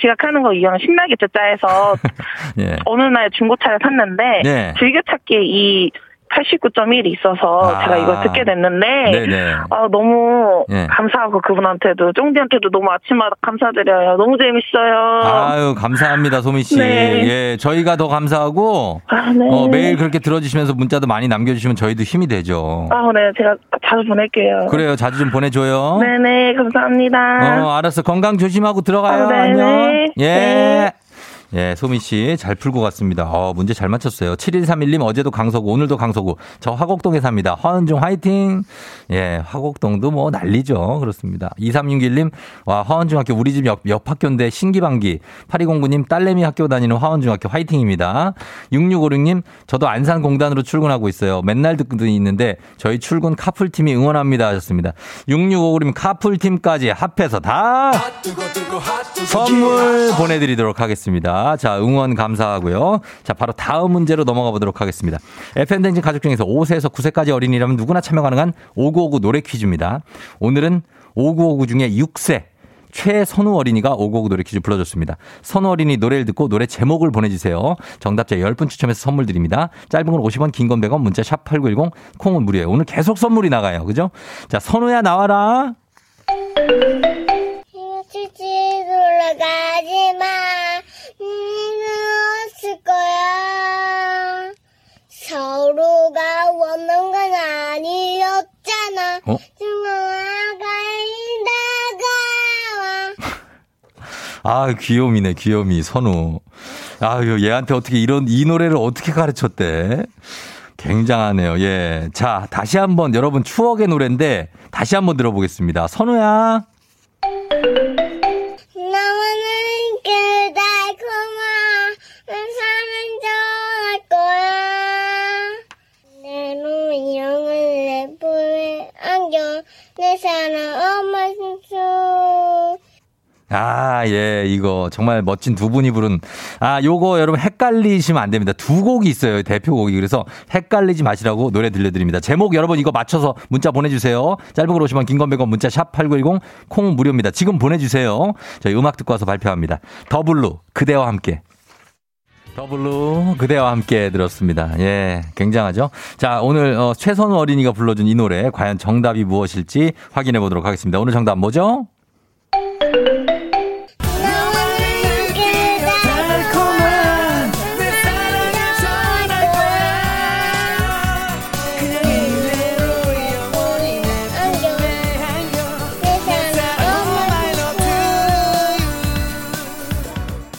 지각하는 거 이왕 신나게 듣자 해서 예. 어느 날 중고차를 샀는데, 네. 즐겨찾기 이 89.1이 있어서 아. 제가 이걸 듣게 됐는데, 네네. 아, 너무 네. 감사하고 그분한테도, 쫑디한테도 너무 아침마다 감사드려요. 너무 재밌어요. 아유 감사합니다 소민 씨. 네. 예 저희가 더 감사하고 아, 네. 어, 매일 그렇게 들어주시면서 문자도 많이 남겨주시면 저희도 힘이 되죠. 아, 네. 제가 자주 보낼게요. 그래요 자주 좀 보내줘요. 네네, 감사합니다. 어, 알았어. 건강 조심하고 들어가요. 아, 네, 안녕. 네. 예. 네. 예, 소민 씨잘 풀고 갔습니다. 어, 문제 잘 맞췄어요. 7131님 어제도 강서구, 오늘도 강서구. 저 화곡동에 삽니다. 허은중 화이팅! 예, 화곡동도 뭐 난리죠. 그렇습니다. 2361님, 와, 화원중 학교 우리 집 옆, 옆 학교인데 신기방기. 8209님, 딸내미 학교 다니는 화원중 학교 화이팅입니다. 6656님, 저도 안산공단으로 출근하고 있어요. 맨날 듣고 있는데 저희 출근 카풀팀이 응원합니다 하셨습니다. 6659님, 카풀팀까지 합해서 다 선물 보내드리도록 하겠습니다. 자, 응원 감사하고요. 자, 바로 다음 문제로 넘어가 보도록 하겠습니다. FM댕진 가족 중에서 5세에서 9세까지 어린이라면 누구나 참여 가능한 5959 노래 퀴즈입니다. 오늘은 5959 중에 6세. 최선우 어린이가 5959 노래 퀴즈 불러줬습니다. 선우 어린이 노래를 듣고 노래 제목을 보내주세요. 정답자 10분 추첨해서 선물 드립니다. 짧은 건 50원, 긴 건 100원, 문자 샵 8910, 콩은 무료예요. 오늘 계속 선물이 나가요. 그죠? 자, 선우야 나와라. 치치 돌아가지 마. 없을 거야. 서로가 원하는 건 아니었잖아. 어? 아, 귀요미네, 귀요미, 선우. 아유, 얘한테 어떻게 이런, 이 노래를 어떻게 가르쳤대? 굉장하네요. 예. 자, 다시 한번 여러분 추억의 노래인데 다시 한번 들어보겠습니다. 선우야. 내 사랑 엄마 숨소. 아, 예, 이거 정말 멋진 두 분이 부른 아, 요거 여러분 헷갈리시면 안 됩니다. 두 곡이 있어요. 대표곡이. 그래서 헷갈리지 마시라고 노래 들려드립니다. 제목 여러분 이거 맞춰서 문자 보내주세요. 짧은 글 50원 긴 글 100원 문자 샵 8910 콩 무료입니다. 지금 보내주세요. 저희 음악 듣고 와서 발표합니다. 더블루 그대와 함께. 더블루 그대와 함께 들었습니다. 예, 굉장하죠. 자, 오늘 어, 최선우 어린이가 불러준 이 노래 과연 정답이 무엇일지 확인해 보도록 하겠습니다. 오늘 정답 뭐죠?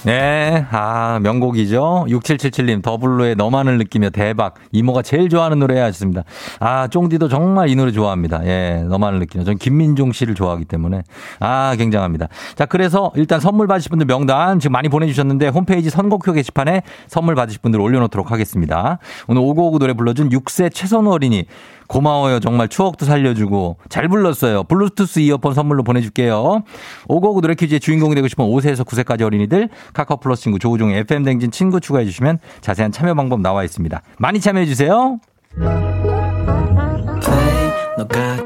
네, 아, 명곡이죠. 6777님, 더블로의 너만을 느끼며 대박. 이모가 제일 좋아하는 노래 하셨습니다. 아, 쫑디도 정말 이 노래 좋아합니다. 예, 너만을 느끼며. 전 김민종 씨를 좋아하기 때문에. 아, 굉장합니다. 자, 그래서 일단 선물 받으실 분들 명단 지금 많이 보내주셨는데 홈페이지 선곡표 게시판에 선물 받으실 분들 올려놓도록 하겠습니다. 오늘 5959 노래 불러준 6세 최선우 어린이. 고마워요. 정말 추억도 살려주고 잘 불렀어요. 블루투스 이어폰 선물로 보내줄게요. 오고구 노래 퀴즈의 주인공이 되고 싶은 5세에서 9세까지 어린이들 카카오 플러스 친구 조우종 FM 댕진 친구 추가해 주시면 자세한 참여 방법 나와 있습니다. 많이 참여해 주세요.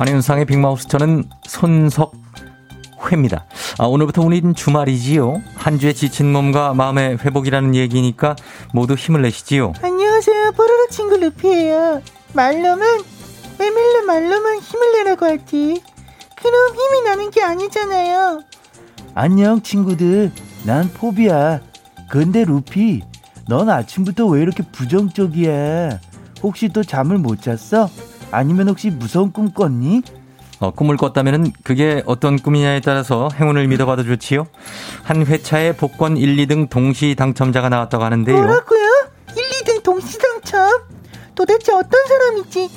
안윤상의 빅마우스 저는 손석 회입니다. 아, 오늘부터 우린 주말이지요. 한 주에 지친 몸과 마음의 회복이라는 얘기니까 모두 힘을 내시지요. 안녕하세요. 뽀로로 친구 루피예요. 말로만 메밀로 말로만 힘을 내라고 하지. 그럼 힘이 나는 게 아니잖아요. 안녕 친구들 난 포비야 근데 루피 넌 아침부터 왜 이렇게 부정적이야 혹시 또 잠을 못 잤어? 아니면 혹시 무서운 꿈 꿨니? 어, 꿈을 꿨다면 그게 어떤 꿈이냐에 따라서 행운을 믿어봐도 좋지요. 한 회차에 복권 1, 2등 동시 당첨자가 나왔다고 하는데요. 뭐라고요? 1, 2등 동시 당첨? 도대체 어떤 사람이지?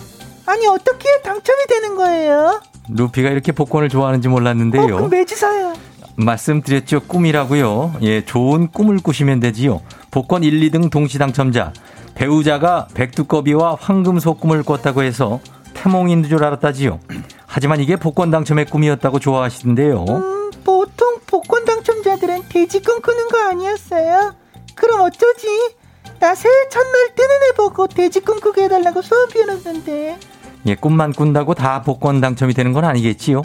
아니 어떻게 당첨이 되는 거예요? 루피가 이렇게 복권을 좋아하는지 몰랐는데요. 어, 그럼 매주 사요. 말씀드렸죠. 꿈이라고요. 예, 좋은 꿈을 꾸시면 되지요. 복권 1, 2등 동시 당첨자. 배우자가 백두꺼비와 황금소 꿈을 꿨다고 해서 태몽인 줄 알았다지요. 하지만 이게 복권 당첨의 꿈이었다고 좋아하시던데요. 음, 보통 복권 당첨자들은 돼지 꿈꾸는 거 아니었어요? 그럼 어쩌지? 나 새해 첫날 뜨는 애 보고 돼지 꿈꾸게 해달라고 수업 비워놨는데. 예, 꿈만 꾼다고 다 복권 당첨이 되는 건 아니겠지요.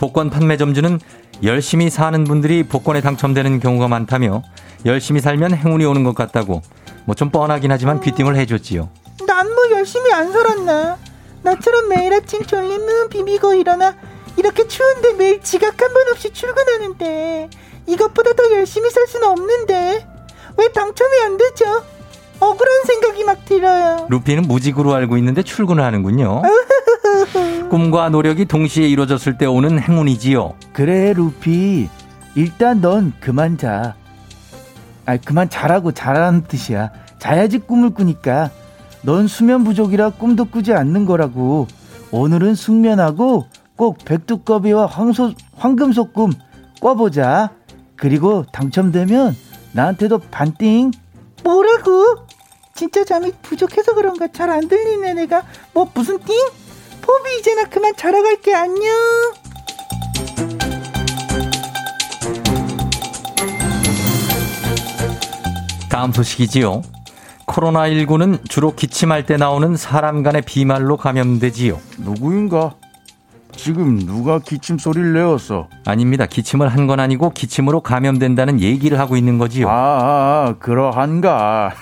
복권 판매점주는 열심히 사는 분들이 복권에 당첨되는 경우가 많다며 열심히 살면 행운이 오는 것 같다고 뭐 좀 뻔하긴 하지만 귀띔을 해줬지요. 난 뭐 열심히 안 살았나? 나처럼 매일 아침 졸리면 비비고 일어나 이렇게 추운데 매일 지각 한 번 없이 출근하는데 이것보다 더 열심히 살 수는 없는데 왜 당첨이 안 되죠? 억울한 생각이 막 들어요. 루피는 무직으로 알고 있는데 출근을 하는군요. 꿈과 노력이 동시에 이루어졌을 때 오는 행운이지요. 그래 루피 일단 넌 그만 자. 아 그만 자라고 자라는 뜻이야. 자야지 꿈을 꾸니까. 넌 수면 부족이라 꿈도 꾸지 않는 거라고. 오늘은 숙면하고 꼭 백두꺼비와 황소 황금소 꿈 꿔보자. 그리고 당첨되면 나한테도 반띵. 뭐라고? 진짜 잠이 부족해서 그런가 잘 안 들리네 내가 뭐 무슨 띵? 포비 이제 나 그만 자러 갈게 안녕. 다음 소식이지요. 코로나19는 주로 기침할 때 나오는 사람 간의 비말로 감염되지요. 누구인가? 지금 누가 기침 소리를 내었어? 아닙니다. 기침을 한 건 아니고 기침으로 감염된다는 얘기를 하고 있는 거지요. 아, 아 그러한가?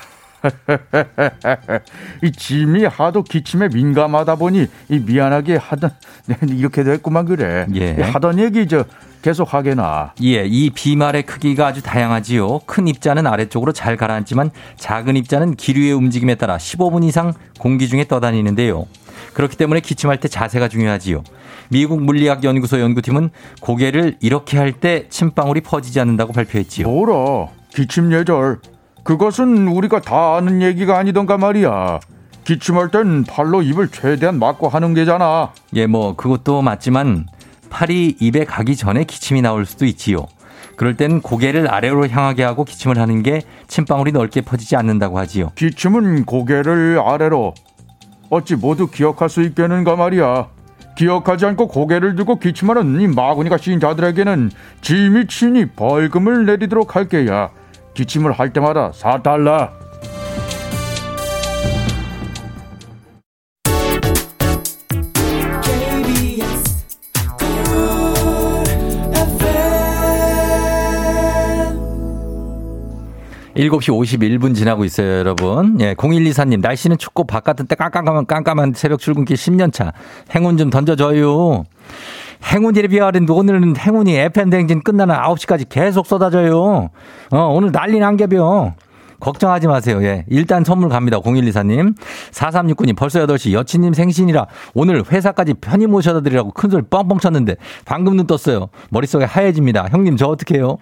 이 짐이 하도 기침에 민감하다 보니 이 미안하게 하던 이렇게 됐구만 그래. 예. 하던 얘기 저 계속 하게나. 예, 이 비말의 크기가 아주 다양하지요. 큰 입자는 아래쪽으로 잘 가라앉지만 작은 입자는 기류의 움직임에 따라 15분 이상 공기 중에 떠다니는데요. 그렇기 때문에 기침할 때 자세가 중요하지요. 미국 물리학 연구소 연구팀은 고개를 이렇게 할 때 침방울이 퍼지지 않는다고 발표했지요. 뭐라? 기침 예절. 그것은 우리가 다 아는 얘기가 아니던가 말이야. 기침할 땐 팔로 입을 최대한 막고 하는 게잖아. 예, 뭐 그것도 맞지만 팔이 입에 가기 전에 기침이 나올 수도 있지요. 그럴 땐 고개를 아래로 향하게 하고 기침을 하는 게 침방울이 넓게 퍼지지 않는다고 하지요. 기침은 고개를 아래로. 어찌 모두 기억할 수 있겠는가 말이야. 기억하지 않고 고개를 들고 기침하는 이 마구니가 신자들에게는 짐이 친히 벌금을 내리도록 할 게야. 기침을 할 때마다 4달러. KBS 일곱 시 51분 지나고 있어요, 여러분. 예, 0124님, 날씨는 춥고 바깥은 때 깜깜한, 깜깜한 새벽 출근길 10년차. 행운 좀 던져줘요. 행운이래 비하는 오늘은 행운이 FM대행진 끝나는 9시까지 계속 쏟아져요. 어, 오늘 난리 난 개벼. 걱정하지 마세요. 예. 일단 선물 갑니다. 0124님. 4369님 벌써 8시 여친님 생신이라 오늘 회사까지 편히 모셔다 드리라고 큰 소리 뻥뻥 쳤는데 방금 눈 떴어요. 머릿속에 하얘집니다. 형님 저 어떻게 해요?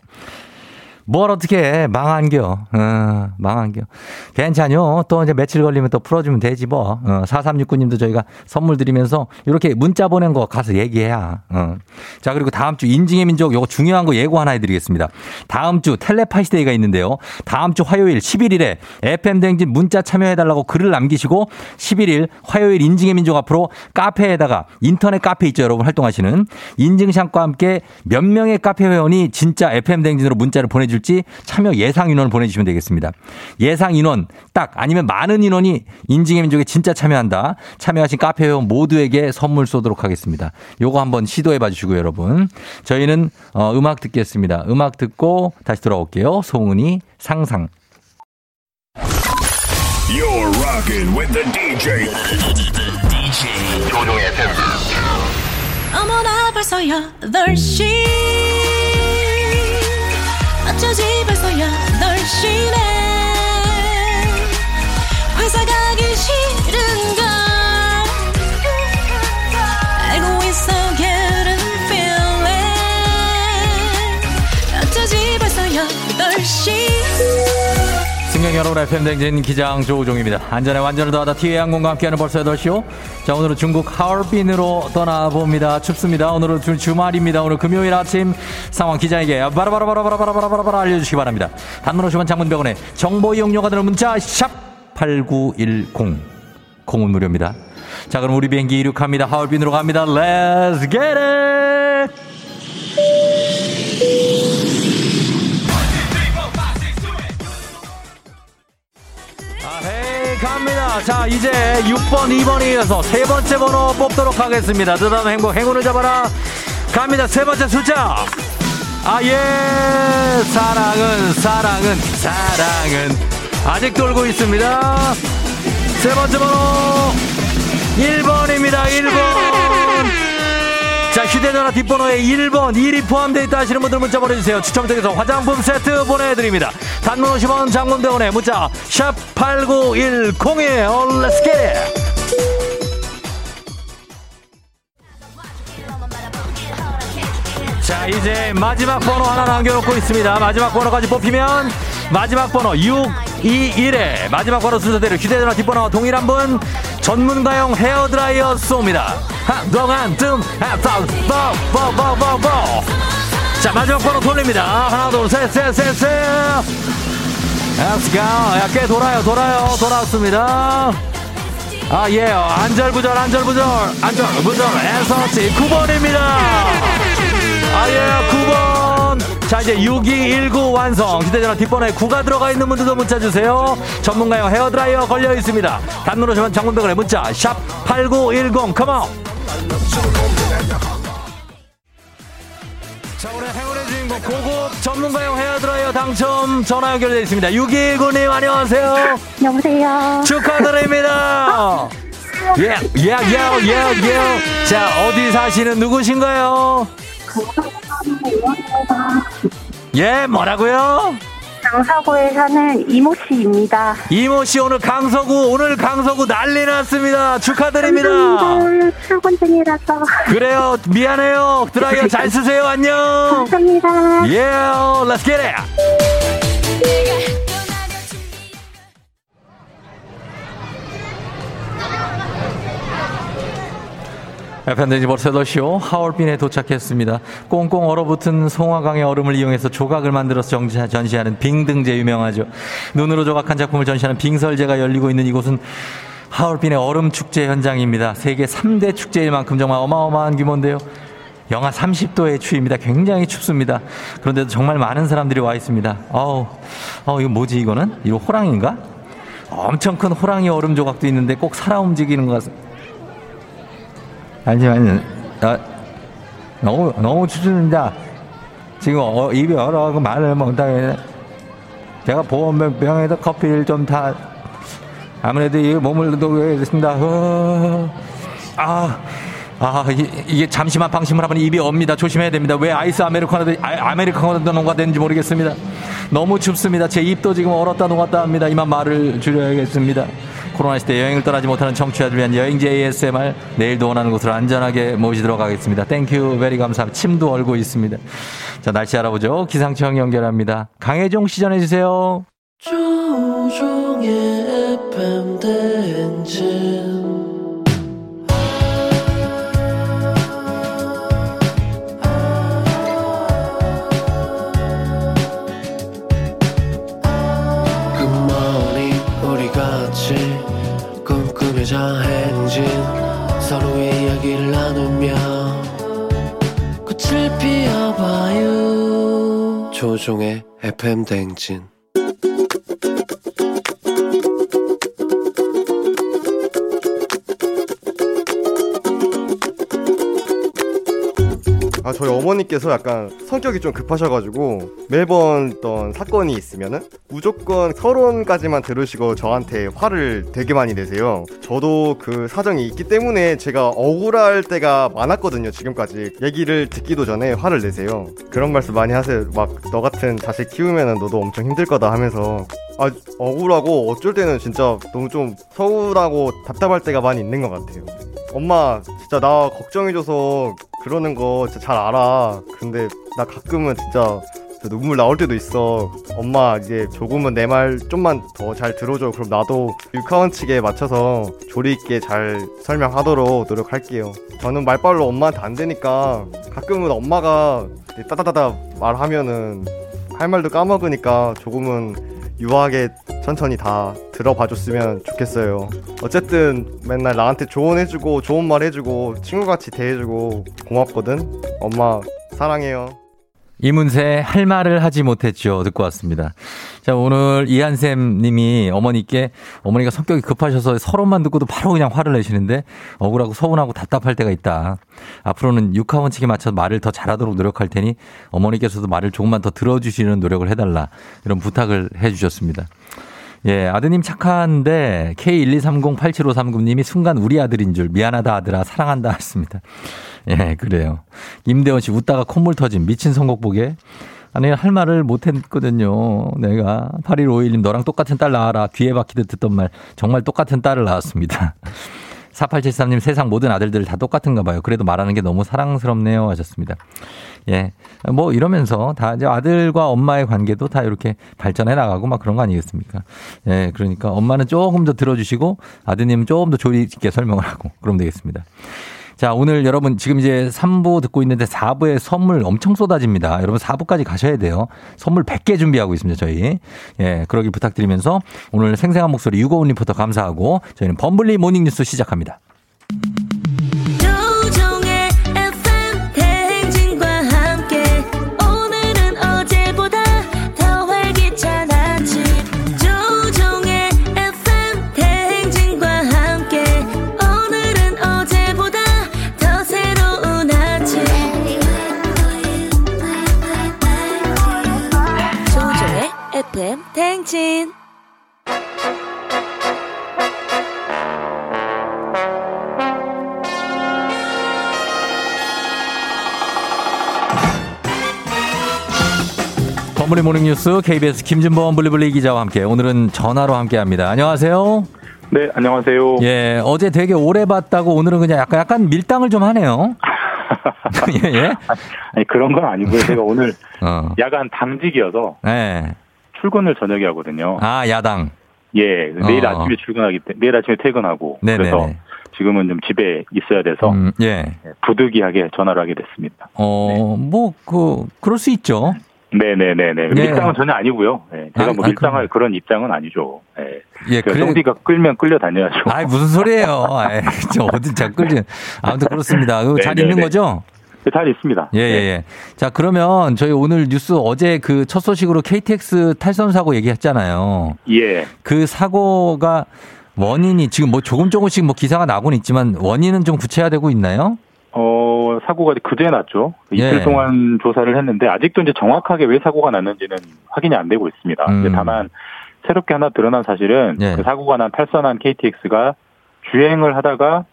뭘 어떻게 해. 망한겨. 어, 망한겨. 괜찮요. 또 이제 며칠 걸리면 또 풀어주면 되지 뭐. 어, 4369님도 저희가 선물 드리면서 이렇게 문자 보낸 거 가서 얘기해야. 어. 자, 그리고 다음 주 인증의 민족 요거 중요한 거 예고 하나 해드리겠습니다. 다음 주 텔레파시 day가 있는데요. 다음 주 화요일 11일에 FM대행진 문자 참여해달라고 글을 남기시고 11일 화요일 인증의 민족 앞으로 카페에다가 인터넷 카페 있죠. 여러분 활동하시는 인증샷과 함께 몇 명의 카페 회원이 진짜 FM대행진으로 문자를 보내주 해 줄지 참여 예상 인원을 보내주시면 되겠습니다. 예상 인원 딱 아니면 많은 인원이 인증의 민족에 진짜 참여한다. 참여하신 카페 회원 모두에게 선물 쏘도록 하겠습니다. 요거 한번 시도해 봐 주시고요, 여러분. 저희는 어, 음악 듣겠습니다. 음악 듣고 다시 돌아올게요. 송은이 상상. You're rocking with the DJ. DJ 조종의 FM. 어머나 벌써 8시 어쩌지 벌써 8시네. 회사 가기 싫은 걸 승객 여러분 FM 댕진 기장 조우종입니다. 안전에 완전을 더하다 티웨이 항공과 함께하는 벌써 8시요. 자 오늘은 중국 하얼빈으로 떠나봅니다. 춥습니다. 오늘은 주, 주말입니다. 오늘 금요일 아침 상황 기자에게 바라바라바라바라바라바라 알려주시기 바랍니다. 단문 50원 장문병원에 정보 이용료가 드는 문자 샵 8910 공은 무료입니다. 자 그럼 우리 비행기 이륙합니다. 하얼빈으로 갑니다. Let's get it! 자 이제 6번 2번이 이어서 세 번째 번호 뽑도록 하겠습니다. 뜨다운 행복 행운을 잡아라. 갑니다. 세 번째 숫자. 아 예 사랑은 사랑은 사랑은 아직 돌고 있습니다. 세 번째 번호 1번입니다. 1번. 자, 휴대전화 뒷번호에 1번, 1이 포함되어 있다 하시는 분들 문자 보내주세요. 추첨 통해서 화장품 세트 보내드립니다. 단문 50원, 장문병원에 문자, 샵8910이에요. Let's get it! 자, 이제 마지막 번호 하나 남겨놓고 있습니다. 마지막 번호까지 뽑히면 마지막 번호 621에 마지막 번호 순서대로 휴대전화 뒷번호와 동일한 분 전문가용 헤어드라이어 쏩니다. 한동안 뜸, 보, 보, 보, 보, 보. 자, 마지막 번호 돌립니다. 하나, 둘, 셋, 셋, 셋, 셋. Go. 야, 꽤 돌아요, 돌아요. 돌아왔습니다. 아, 예. 안절부절, 안절부절, 안절부절. 에서치 9번입니다. 아, 예, 9번. 자, 이제 6219 완성. 휴대전화 뒷번호에 9가 들어가 있는 분들도 문자 주세요. 전문가용 헤어드라이어 걸려 있습니다. 단문 오시면 장문병원에 문자, 샵 8910. 컴온. 자, 오늘 행운의 주인공 고급 전문가용 헤어드라이어 당첨 전화 연결되어 있습니다. 6219님, 안녕하세요. 여보세요. 축하드립니다. 예, 예, 예, 예, 예. 자, 어디 사시는 누구신가요? 예, 뭐라고요? 강사고에 사는 이모 씨입니다. 이모 씨 오늘 강서구 오늘 강서구 난리 났습니다. 축하드립니다. 감사합니다. 출근 중이라서. 그래요. 미안해요. 드라이어 잘 쓰세요. 안녕. 감사합니다. 예, let's get it. 팬데지 벌써더쇼 하얼빈에 도착했습니다. 꽁꽁 얼어붙은 송화강의 얼음을 이용해서 조각을 만들어서 전시하는 빙등제 유명하죠. 눈으로 조각한 작품을 전시하는 빙설제가 열리고 있는 이곳은 하얼빈의 얼음 축제 현장입니다. 세계 3대 축제일 만큼 정말 어마어마한 규모인데요. 영하 30도의 추위입니다. 굉장히 춥습니다. 그런데도 정말 많은 사람들이 와 있습니다. 어우, 어, 이거 뭐지 이거는? 이거 호랑인가? 엄청 큰 호랑이 얼음 조각도 있는데 꼭 살아 움직이는 것 같습니다. 잠시만요. 아, 너무, 너무 추천입니다. 지금 어, 입이 얼어서 말을 못하게. 제가 보온병에서 커피를 좀 타, 아무래도 이 몸을 녹여야겠습니다. 어, 아, 아, 이게, 이게 잠시만 방심을 하면 입이 업니다. 조심해야 됩니다. 왜 아이스 아메리카노도, 아, 아메리카노도 녹아되는지 모르겠습니다. 너무 춥습니다. 제 입도 지금 얼었다 녹았다 합니다. 이만 말을 줄여야겠습니다. 코로나 시대 여행을 떠나지 못하는 청취자들 위한 여행지 ASMR 내일도 원하는 곳으로 안전하게 모시도록 하겠습니다. Thank you very 감사합니다. 침도 얼고 있습니다. 자 날씨 알아보죠. 기상청 연결합니다. 강혜종 시 전해 주세요. 조종의 FM 대행진 나누며 꽃을 피워봐요. 조종의 FM 대행진 아 저희 어머니께서 약간 성격이 좀 급하셔가지고 매번 어떤 사건이 있으면은 무조건 서론까지만 들으시고 저한테 화를 되게 많이 내세요. 저도 그 사정이 있기 때문에 제가 억울할 때가 많았거든요. 지금까지 얘기를 듣기도 전에 화를 내세요. 그런 말씀 많이 하세요. 막 너 같은 자식 키우면은 너도 엄청 힘들 거다 하면서 아 억울하고 어쩔 때는 진짜 너무 좀 서운하고 답답할 때가 많이 있는 것 같아요. 엄마 진짜 나 걱정해줘서 그러는 거 진짜 잘 알아. 근데 나 가끔은 진짜 눈물 나올 때도 있어. 엄마 이제 조금은 내 말 좀만 더 잘 들어줘. 그럼 나도 육하원 측에 맞춰서 조리 있게 잘 설명하도록 노력할게요. 저는 말빨로 엄마한테 안 되니까 가끔은 엄마가 따다다다 말하면은 할 말도 까먹으니까 조금은 유하게 천천히 다 들어봐 줬으면 좋겠어요. 어쨌든 맨날 나한테 조언해주고 좋은 말 해주고 친구같이 대해주고 고맙거든. 엄마 사랑해요. 이문세 할 말을 하지 못했죠. 듣고 왔습니다. 자, 오늘 이한샘 님이 어머니께 어머니가 성격이 급하셔서 서론만 듣고도 바로 그냥 화를 내시는데 억울하고 서운하고 답답할 때가 있다. 앞으로는 육하원칙에 맞춰서 말을 더 잘하도록 노력할 테니 어머니께서도 말을 조금만 더 들어주시는 노력을 해달라. 이런 부탁을 해 주셨습니다. 예, 아드님 착한데 K123087539님이 순간 우리 아들인 줄 미안하다 아들아 사랑한다 했습니다. 예, 그래요. 임대원 씨 웃다가 콧물 터짐 미친 선곡 보게. 아니 할 말을 못 했거든요. 내가 8151님 너랑 똑같은 딸 낳아라. 귀에 박히듯 듣던 말 정말 똑같은 딸을 낳았습니다. 4873님 세상 모든 아들들 다 똑같은가 봐요. 그래도 말하는 게 너무 사랑스럽네요 하셨습니다. 예. 뭐 이러면서 다 이제 아들과 엄마의 관계도 다 이렇게 발전해 나가고 막 그런 거 아니겠습니까? 예. 그러니까 엄마는 조금 더 들어주시고 아드님은 조금 더 조리 있게 설명을 하고 그러면 되겠습니다. 자, 오늘 여러분 지금 이제 3부 듣고 있는데 4부에 선물 엄청 쏟아집니다. 여러분 4부까지 가셔야 돼요. 선물 100개 준비하고 있습니다, 저희. 예, 그러길 부탁드리면서 오늘 생생한 목소리 유고원 리포터 감사하고 저희는 범블리 모닝 뉴스 시작합니다. FM 대행진 범블리 모닝 뉴스 KBS 김준범 블리블리 기자와 함께 오늘은 전화로 함께 합니다. 안녕하세요. 네, 안녕하세요. 예, 어제 되게 오래 봤다고 오늘은 그냥 약간 약간 밀당을 좀 하네요. 예, 예. 아니, 그런 건 아니고요. 제가 오늘 어. 야간 당직이어서 네. 출근을 저녁에 하거든요. 아, 야당. 예, 내일 어. 아침에 출근하기 때문에 내일 아침에 퇴근하고 네네네. 그래서 지금은 좀 집에 있어야 돼서 음, 예. 부득이하게 전화를 하게 됐습니다. 어, 뭐, 그, 그럴 수 있죠. 네네네네. 네. 밀당은 전혀 아니고요. 예, 제가 아, 뭐 아, 밀당할 그런 입장은 아니죠. 예. 예, 그 그래. 성디가 끌면 끌려 다녀야죠. 아이, 무슨 소리예요. 아이, 저 어디 자 끌지. 아무튼 그렇습니다. 잘. 있는 거죠? 네, 잘 있습니다. 예, 예, 예. 자, 그러면 저희 오늘 뉴스 어제 그 첫 소식으로 KTX 탈선 사고 얘기했잖아요. 예. 그 사고가 원인이 지금 뭐 조금 조금씩 뭐 기사가 나고는 있지만 원인은 좀 구체화되고 있나요? 어, 사고가 그제 났죠. 예. 이틀 동안 조사를 했는데 아직도 이제 정확하게 왜 사고가 났는지는 확인이 안 되고 있습니다. 음. 다만 새롭게 하나 드러난 사실은 예. 그 사고가 난 탈선한 KTX가 주행을 하다가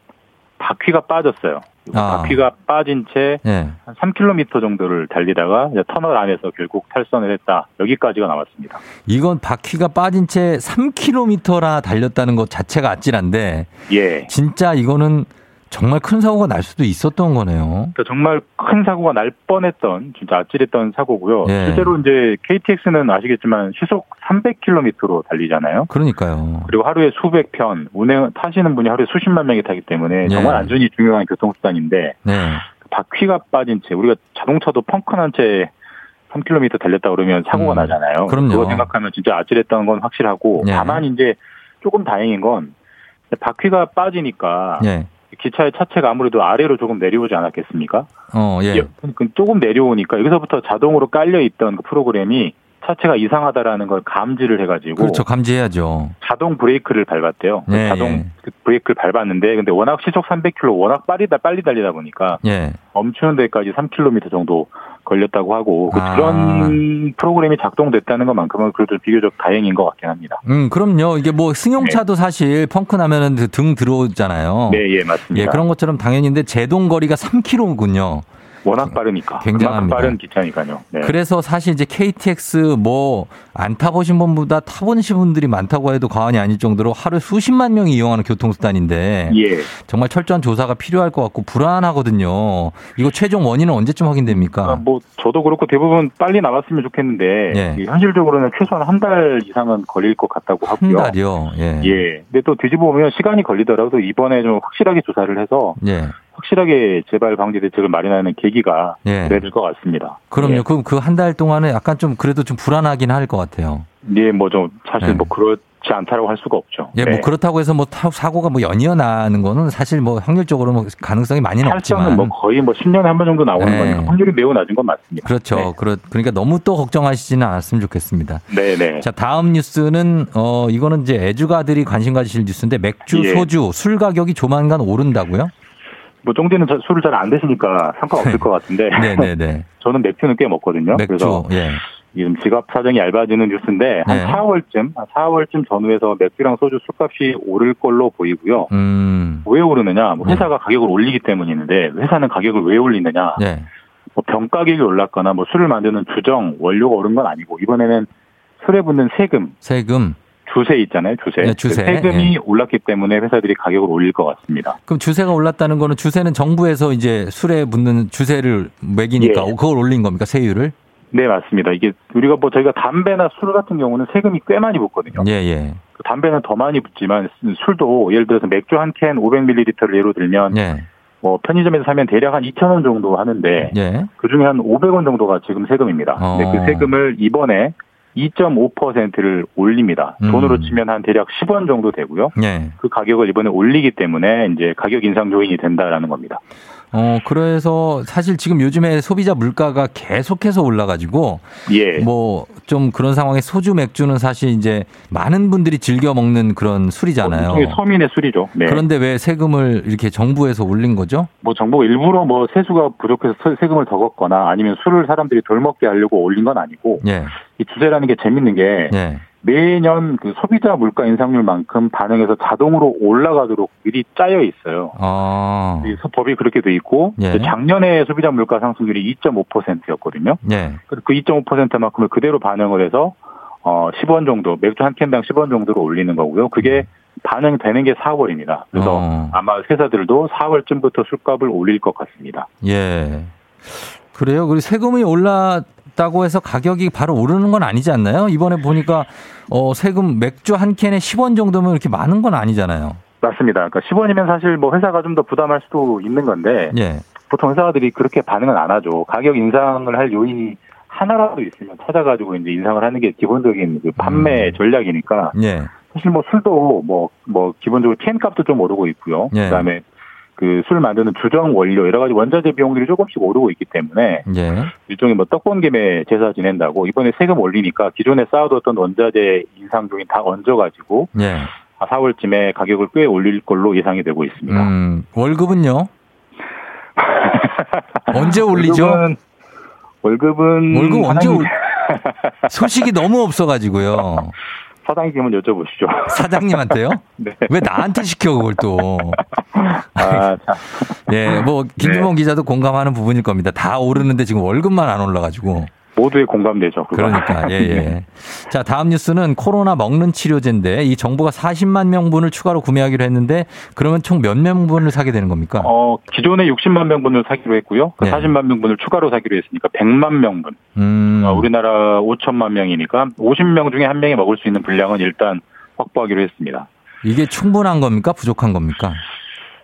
바퀴가 빠졌어요. 아. 바퀴가 빠진 채 예. 한 3km 정도를 달리다가 터널 안에서 결국 탈선을 했다. 여기까지가 나왔습니다. 이건 바퀴가 빠진 채 3km나 달렸다는 것 자체가 아찔한데 예. 진짜 이거는 정말 큰 사고가 날 수도 있었던 거네요. 그러니까 정말 큰 사고가 날 뻔했던 진짜 아찔했던 사고고요. 예. 실제로 이제 KTX는 아시겠지만 시속 300km로 달리잖아요. 그러니까요. 그리고 하루에 수백 편 운행 타시는 분이 하루에 수십만 명이 타기 때문에 정말 예. 안전이 중요한 교통수단인데 네. 바퀴가 빠진 채 우리가 자동차도 펑크난 채 3km 달렸다 그러면 사고가 음, 나잖아요. 그럼요. 그거 생각하면 진짜 아찔했던 건 확실하고 예. 다만 이제 조금 다행인 건 바퀴가 빠지니까 예. 기차의 차체가 아무래도 아래로 조금 내려오지 않았겠습니까? 어, 예. 그 조금 내려오니까 여기서부터 자동으로 깔려 있던 그 프로그램이 차체가 이상하다라는 걸 감지를 해가지고 그렇죠. 감지해야죠. 자동 브레이크를 밟았대요. 그 예, 자동 예. 그 브레이크를 밟았는데 근데 워낙 시속 300km 워낙 빨리 다 빨리 달리다 보니까 예. 멈추는 데까지 3km 정도 걸렸다고 하고 그 아. 그런 프로그램이 작동됐다는 것만큼은 그래도 비교적 다행인 것 같긴 합니다. 음, 그럼요. 이게 뭐 승용차도 사실 펑크 나면은 그등 들어오잖아요. 네, 예, 맞습니다. 예, 그런 것처럼 당연히인데 제동 거리가 3km군요. 워낙 빠르니까. 굉장합니다. 그만큼 빠른 기차니까요. 네. 그래서 사실 이제 KTX 뭐 안 타보신 분보다 타보신 분들이 많다고 해도 과언이 아닐 정도로 하루 수십만 명이 이용하는 교통수단인데 예. 정말 철저한 조사가 필요할 것 같고 불안하거든요. 이거 최종 원인은 언제쯤 확인됩니까? 뭐 저도 그렇고 대부분 빨리 나왔으면 좋겠는데 예. 이 현실적으로는 최소한 한 달 이상은 걸릴 것 같다고 한 하고요. 달이요. 예. 예. 근데 또 뒤집어 보면 시간이 걸리더라도 이번에 좀 확실하게 조사를 해서 예. 확실하게 재발 방지 대책을 마련하는 계기가 예. 돼야 될것 같습니다. 그럼요. 그럼 그 한 달 동안에 약간 좀 그래도 좀 불안하긴 할 것 같아요. 예, 뭐 좀 사실 네. 뭐 그렇 지 않다라고 할 수가 없죠. 예, 네. 뭐 그렇다고 해서 뭐 타- 사고가 뭐 연이어 나는 거는 사실 뭐 확률적으로 뭐 가능성이 많이는 탈선은 없지만. 뭐 거의 뭐 10년에 한 번 정도 나오는 네. 거니까 확률이 매우 낮은 건 맞습니다. 그렇죠. 그렇, 그러니까 너무 또 걱정하시지는 않았으면 좋겠습니다. 네, 네. 자, 다음 뉴스는, 어, 이거는 이제 애주가들이 관심 가지실 뉴스인데 맥주, 예. 소주, 술 가격이 조만간 오른다고요? 뭐 쫑디는 저- 술을 잘 안 드시니까 상관없을 것 같은데 네네네. 저는 맥주는 꽤 먹거든요. 맥주, 그래서 예. 지금 지갑 사정이 얇아지는 뉴스인데 한 네. 4월쯤, 4월쯤 전후에서 맥주랑 소주 술값이 오를 걸로 보이고요. 음, 왜 오르느냐? 뭐 회사가 가격을 올리기 때문인데 회사는 가격을 왜 올리느냐? 네. 뭐 병 가격이 올랐거나 뭐 술을 만드는 주정 원료가 오른 건 아니고 이번에는 술에 붙는 세금, 세금. 주세 있잖아요, 주세. 네, 주세. 그 세금이 예. 올랐기 때문에 회사들이 가격을 올릴 것 같습니다. 그럼 주세가 올랐다는 거는 주세는 정부에서 이제 술에 붙는 주세를 매기니까 예. 그걸 올린 겁니까? 세율을? 네, 맞습니다. 이게 우리가 뭐 저희가 담배나 술 같은 경우는 세금이 꽤 많이 붙거든요. 예, 예. 그 담배는 더 많이 붙지만 술도 예를 들어서 맥주 한 캔 500ml를 예로 들면 예. 뭐 편의점에서 사면 대략 한 2,000원 정도 하는데 예. 그 중에 한 500원 정도가 지금 세금입니다. 근데 어. 그 세금을 이번에 2.5%를 올립니다. 음. 돈으로 치면 한 대략 10원 정도 되고요. 예. 그 가격을 이번에 올리기 때문에 이제 가격 인상 요인이 된다라는 겁니다. 어, 그래서 사실 지금 요즘에 소비자 물가가 계속해서 올라가지고 예. 뭐 좀 그런 상황에 소주 맥주는 사실 이제 많은 분들이 즐겨 먹는 그런 술이잖아요. 일종의 서민의 술이죠. 네. 그런데 왜 세금을 이렇게 정부에서 올린 거죠? 뭐 정부가 일부러 뭐 세수가 부족해서 세- 세금을 더 걷거나 아니면 술을 사람들이 덜 먹게 하려고 올린 건 아니고 예. 이 주제라는 게 재밌는 게 예. 매년 그 소비자 물가 인상률만큼 반영해서 자동으로 올라가도록 미리 짜여 있어요. 아. 이 법이 그렇게 돼 있고 예. 그 작년에 소비자 물가 상승률이 2.5%였거든요. 예. 그 2.5%만큼을 그대로 반영을 해서 어 10원 정도 맥주 한 캔당 10원 정도로 올리는 거고요. 그게 반영되는 게 4월입니다. 그래서 어. 아마 회사들도 4월쯤부터 술값을 올릴 것 같습니다. 예. 그래요. 그리고 세금이 올 랐다고 해서 가격이 바로 오르는 건 아니지 않나요? 이번에 보니까 어 세금 맥주 한 캔에 10원 정도면 이렇게 많은 건 아니잖아요. 맞습니다. 그러니까 10원이면 사실 뭐 회사가 좀 더 부담할 수도 있는 건데 예. 보통 회사들이 그렇게 반응은 안 하죠. 가격 인상을 할 요인이 하나라도 있으면 찾아가지고 이제 인상을 하는 게 기본적인 그 판매 전략이니까 예. 사실 뭐 술도 뭐 뭐 기본적으로 캔 값도 좀 오르고 있고요. 예. 그다음에 그 술 만드는 주정 원료 여러 가지 원자재 비용들이 조금씩 오르고 있기 때문에 예. 일종의 뭐 떡번김에 제사 지낸다고 이번에 세금 올리니까 기존에 쌓아뒀던 원자재 인상 요인 다 얹어가지고 예. 4월쯤에 가격을 꽤 올릴 걸로 예상이 되고 있습니다. 음, 월급은요? 언제 올리죠? 월급은, 월급은 월급 언제 올 소식이 너무 없어가지고요. 사장님은 여쭤보시죠. 사장님한테요? 네. 왜 나한테 시켜 그걸 또? 아, 참. 예, 뭐 김주봉 기자도 공감하는 부분일 겁니다. 다 오르는데 지금 월급만 안 올라가지고. 모두의 공감되죠. 그건. 그러니까 예 예. 네. 자 다음 뉴스는 코로나 먹는 치료제인데 이 정부가 40만 명분을 추가로 구매하기로 했는데 그러면 총 몇 명분을 사게 되는 겁니까? 어, 기존에 60만 명분을 사기로 했고요. 그 네. 40만 명분을 추가로 사기로 했으니까 100만 명분. 음. 어, 우리나라 5천만 명이니까 50명 중에 한 명이 먹을 수 있는 분량은 일단 확보하기로 했습니다. 이게 충분한 겁니까? 부족한 겁니까?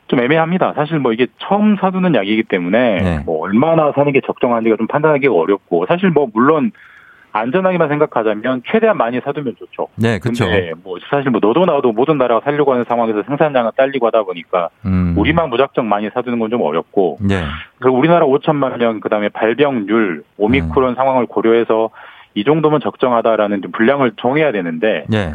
좀 애매합니다. 사실 뭐 이게 처음 사두는 약이기 때문에 네. 뭐 얼마나 사는 게 적정한지가 좀 판단하기가 어렵고 사실 뭐 물론 안전하게만 생각하자면 최대한 많이 사두면 좋죠. 네, 그렇죠. 뭐 사실 뭐 너도 나도 모든 나라가 살려고 하는 상황에서 생산량은 딸리고 하다 보니까 음. 우리만 무작정 많이 사두는 건 좀 어렵고 네. 그리고 우리나라 5천만 명 그다음에 발병률 오미크론 음. 상황을 고려해서 이 정도면 적정하다라는 좀 분량을 정해야 되는데 네.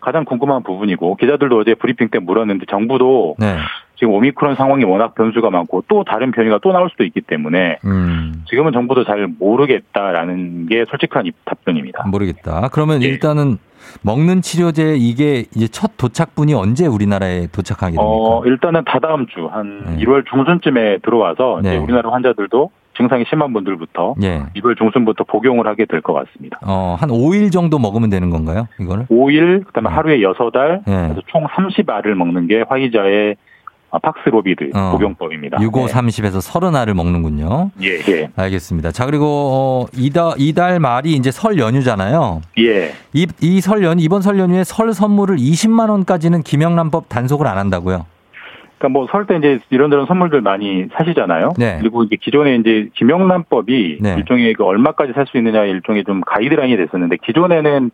가장 궁금한 부분이고 기자들도 어제 브리핑 때 물었는데 정부도 네. 지금 오미크론 상황이 워낙 변수가 많고 또 다른 변이가 또 나올 수도 있기 때문에 음. 지금은 정부도 잘 모르겠다라는 게 솔직한 입- 답변입니다. 모르겠다. 그러면 일단은 먹는 치료제 이게 이제 첫 도착분이 언제 우리나라에 도착하게 됩니까? 어, 일단은 다다음 주한 네. 1월 중순쯤에 들어와서 이제 네. 우리나라 환자들도 증상이 심한 분들부터 예. 1월 중순부터 복용을 하게 될 것 같습니다. 어, 한 5일 정도 먹으면 되는 건가요? 이거를? 5일, 그다음에 하루에 6알, 네. 그래서 총 30알을 먹는 게 화이자의 아, 팍스로비드 어. 복용법입니다. 65, 네. 30에서 30알을 먹는군요. 예, 예. 알겠습니다. 자, 그리고 어, 이달 이달 말이 이제 설 연휴잖아요. 예. 이 이 설 연휴 이번 설 연휴에 설 선물을 20만 원까지는 김영란법 단속을 안 한다고요. 그러니까 뭐 설 때 이제 이런저런 선물들 많이 사시잖아요. 네. 그리고 이게 기존에 이제 김영란법이 네. 일종의 그 얼마까지 살 수 있느냐 일종의 좀 가이드라인이 됐었는데 기존에는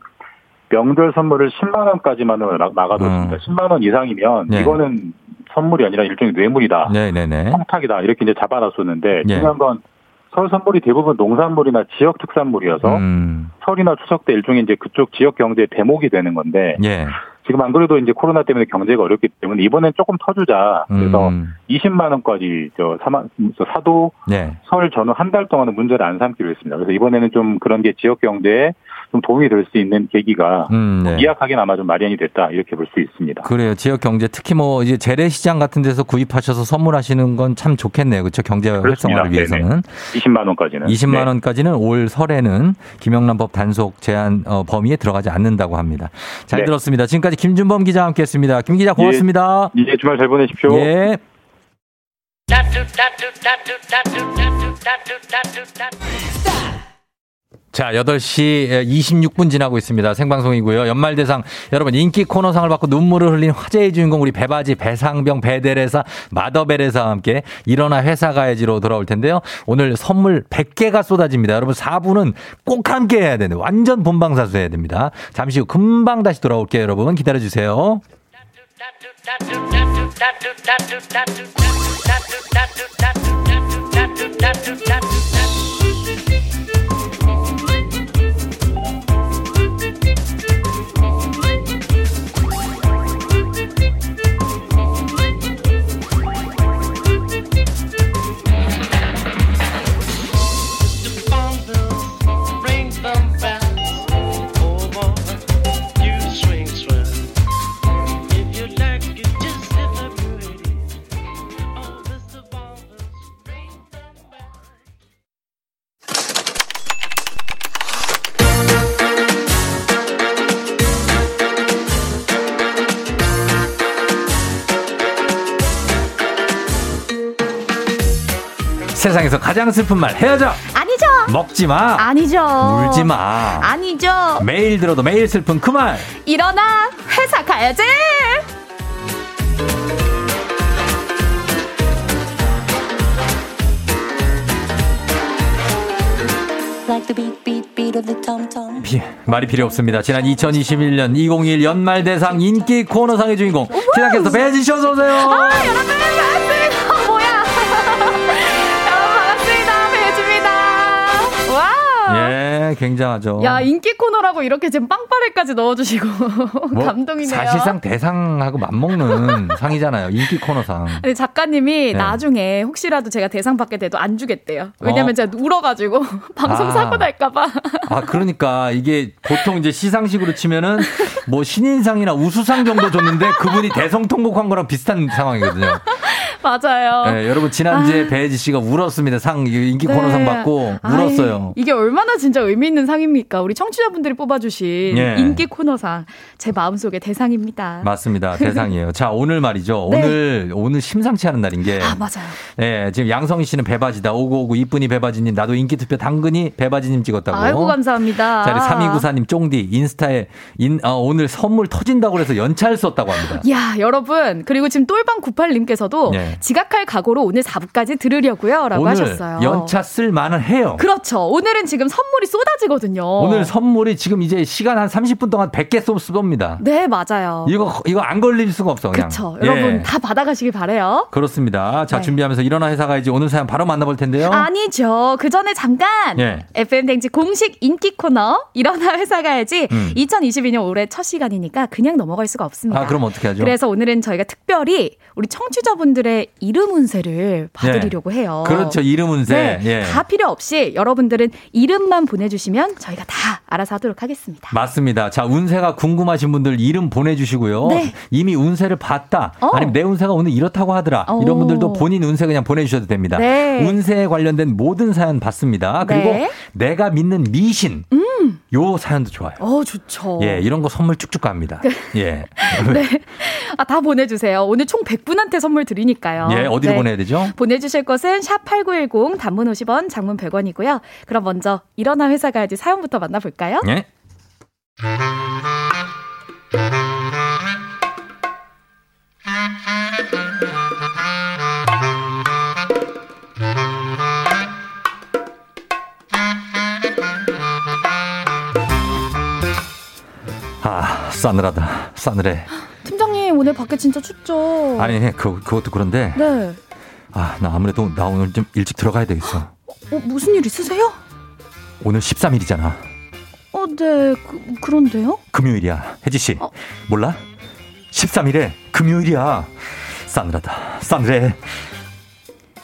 명절 선물을 10만 원까지만을 막아뒀습니다. 10만 원 이상이면 음. 네. 이거는 선물이 아니라 일종의 뇌물이다. 네, 네, 네. 청탁이다. 이렇게 이제 잡아놨었는데 예. 중요한 건설 선물이 대부분 농산물이나 지역 특산물이어서 음. 설이나 추석 때 일종의 이제 그쪽 지역 경제의 대목이 되는 건데 예. 지금 안 그래도 이제 코로나 때문에 경제가 어렵기 때문에 이번엔 조금 터주자. 그래서 음. 20만 원까지 저 사만 저 사도 네. 설 전후 한 달 동안은 문제를 안 삼기로 했습니다. 그래서 이번에는 좀 그런 게 지역 경제에 좀 도움이 될 수 있는 계기가 음, 네. 미약하긴 아마 좀 마련이 됐다 이렇게 볼 수 있습니다. 그래요. 지역 경제 특히 뭐 이제 재래시장 같은 데서 구입하셔서 선물하시는 건 참 좋겠네요. 그렇죠? 경제 그렇습니다. 활성화를 위해서는. 네네. 20만 원까지는. 20만 네. 원까지는 올 설에는 김영란법 단속 제한 어, 범위에 들어가지 않는다고 합니다. 잘 네. 들었습니다. 지금까지 김준범 기자와 함께했습니다. 김 기자 고맙습니다. 예, 예, 주말 잘 보내십시오. 예. 자, 8시 26분 지나고 있습니다. 생방송이고요. 연말대상 여러분 인기 코너상을 받고 눈물을 흘린 화제의 주인공 우리 배바지 배상병 배대레사 마더베레사와 함께 일어나 회사 가야지로 돌아올 텐데요. 오늘 선물 100개가 쏟아집니다. 여러분 4부는 꼭 함께 해야 되는 완전 본방사수 해야 됩니다. 잠시 후 금방 다시 돌아올게요. 여러분 기다려 주세요. 세상에서 가장 슬픈 말 헤어져 아니죠. 먹지 마 아니죠. 울지 마 아니죠. 매일 들어도 매일 슬픈 그 말 일어나 회사 가야지. 비- 말이 필요 없습니다. 지난 2021년 2021 연말 대상 인기 코너상의 주인공 기상캐스터 배지 씨 어서 오세요. 아 여러분 반갑습니다. 예, 굉장하죠. 야 인기 코너라고 이렇게 지금 빵빠레까지 넣어주시고 뭐 감동이네요. 사실상 대상하고 맞먹는 상이잖아요. 인기 코너상. 근데 작가님이 네. 나중에 혹시라도 제가 대상 받게 돼도 안 주겠대요. 왜냐면 어. 제가 울어가지고 방송 아. 사고 날까봐. 아, 그러니까 이게 보통 이제 시상식으로 치면은 뭐 신인상이나 우수상 정도 줬는데 그분이 대성통곡한 거랑 비슷한 상황이거든요. 맞아요. 네, 여러분 지난주에 배지 씨가 울었습니다. 상 인기 코너상 네. 받고 아이, 울었어요. 이게 얼마나 진짜 의미 있는 상입니까? 우리 청취자분들이 뽑아주신 예. 인기 코너상 제 마음속의 대상입니다. 맞습니다. 대상이에요. 자, 오늘 말이죠. 네. 오늘, 오늘 심상치 않은 날인 게. 아 맞아요. 네, 지금 양성희 씨는 배바지다. 오구오구 이쁜이 배바지님. 나도 인기 투표 당근이 배바지님 찍었다고. 아이고 감사합니다. 자, 우리 3294님 쫑디 인스타에 인, 아, 오늘 선물 터진다고 그래서 연차를 썼다고 합니다. 야, 여러분. 그리고 지금 똘방 98님께서도 네. 네. 지각할 각오로 오늘 4부까지 들으려고요. 라고 하셨어요. 연차 쓸 만은 해요. 그렇죠. 오늘은 지금 선물이 쏟아지거든요. 오늘 선물이 지금 이제 시간 한 30분 동안 100개 쏘- 쏩니다. 네, 맞아요. 이거 이거 안 걸릴 수가 없어 그냥. 그렇죠. 예. 여러분 다 받아가시길 바래요. 그렇습니다. 자 네. 준비하면서 일어나 회사 가야지 오늘 사연 바로 만나볼 텐데요. 아니죠. 그 전에 잠깐 예. FM 댕지 공식 인기 코너 일어나 회사 가야지 음. 2022년 올해 첫 시간이니까 그냥 넘어갈 수가 없습니다. 아 그럼 어떻게 하죠? 그래서 오늘은 저희가 특별히 우리 청취자분들의 이름 운세를 봐드리려고 해요. 그렇죠 이름 운세. 네, 예. 다 필요 없이 여러분들은 이름만 보내주시면 저희가 다 알아서 하도록 하겠습니다. 맞습니다. 자, 운세가 궁금하신 분들 이름 보내주시고요. 네. 이미 운세를 봤다. 어. 아니면 내 운세가 오늘 이렇다고 하더라. 어. 이런 분들도 본인 운세 그냥 보내주셔도 됩니다. 네. 운세에 관련된 모든 사연 받습니다. 그리고 네. 내가 믿는 미신. 음. 요 사연도 좋아요. 어, 좋죠. 예, 이런 거 선물 쭉쭉 갑니다. 예. 네. 아, 다 보내주세요. 오늘 총 100분한테 선물 드리니까 요. 예, 어디로 네. 보내야 되죠? 보내주실 것은 샵 8910 단문 50원, 장문 100원이고요. 그럼 먼저 일어나 회사 가야지 사연부터 만나볼까요? 예. 아, 싸늘하다. 싸늘해. 팀장님, 오늘 밖에 진짜 춥죠? 아니, 그, 그것도 그런데. 네. 아, 나 아무래도 나 오늘 좀 일찍 들어가야 되겠어. 어, 무슨 일 있으세요? 오늘 13일이잖아. 어, 네. 그, 그런데요? 금요일이야. 혜지 씨. 몰라? 13일에 금요일이야. 싸늘하다. 싸늘해.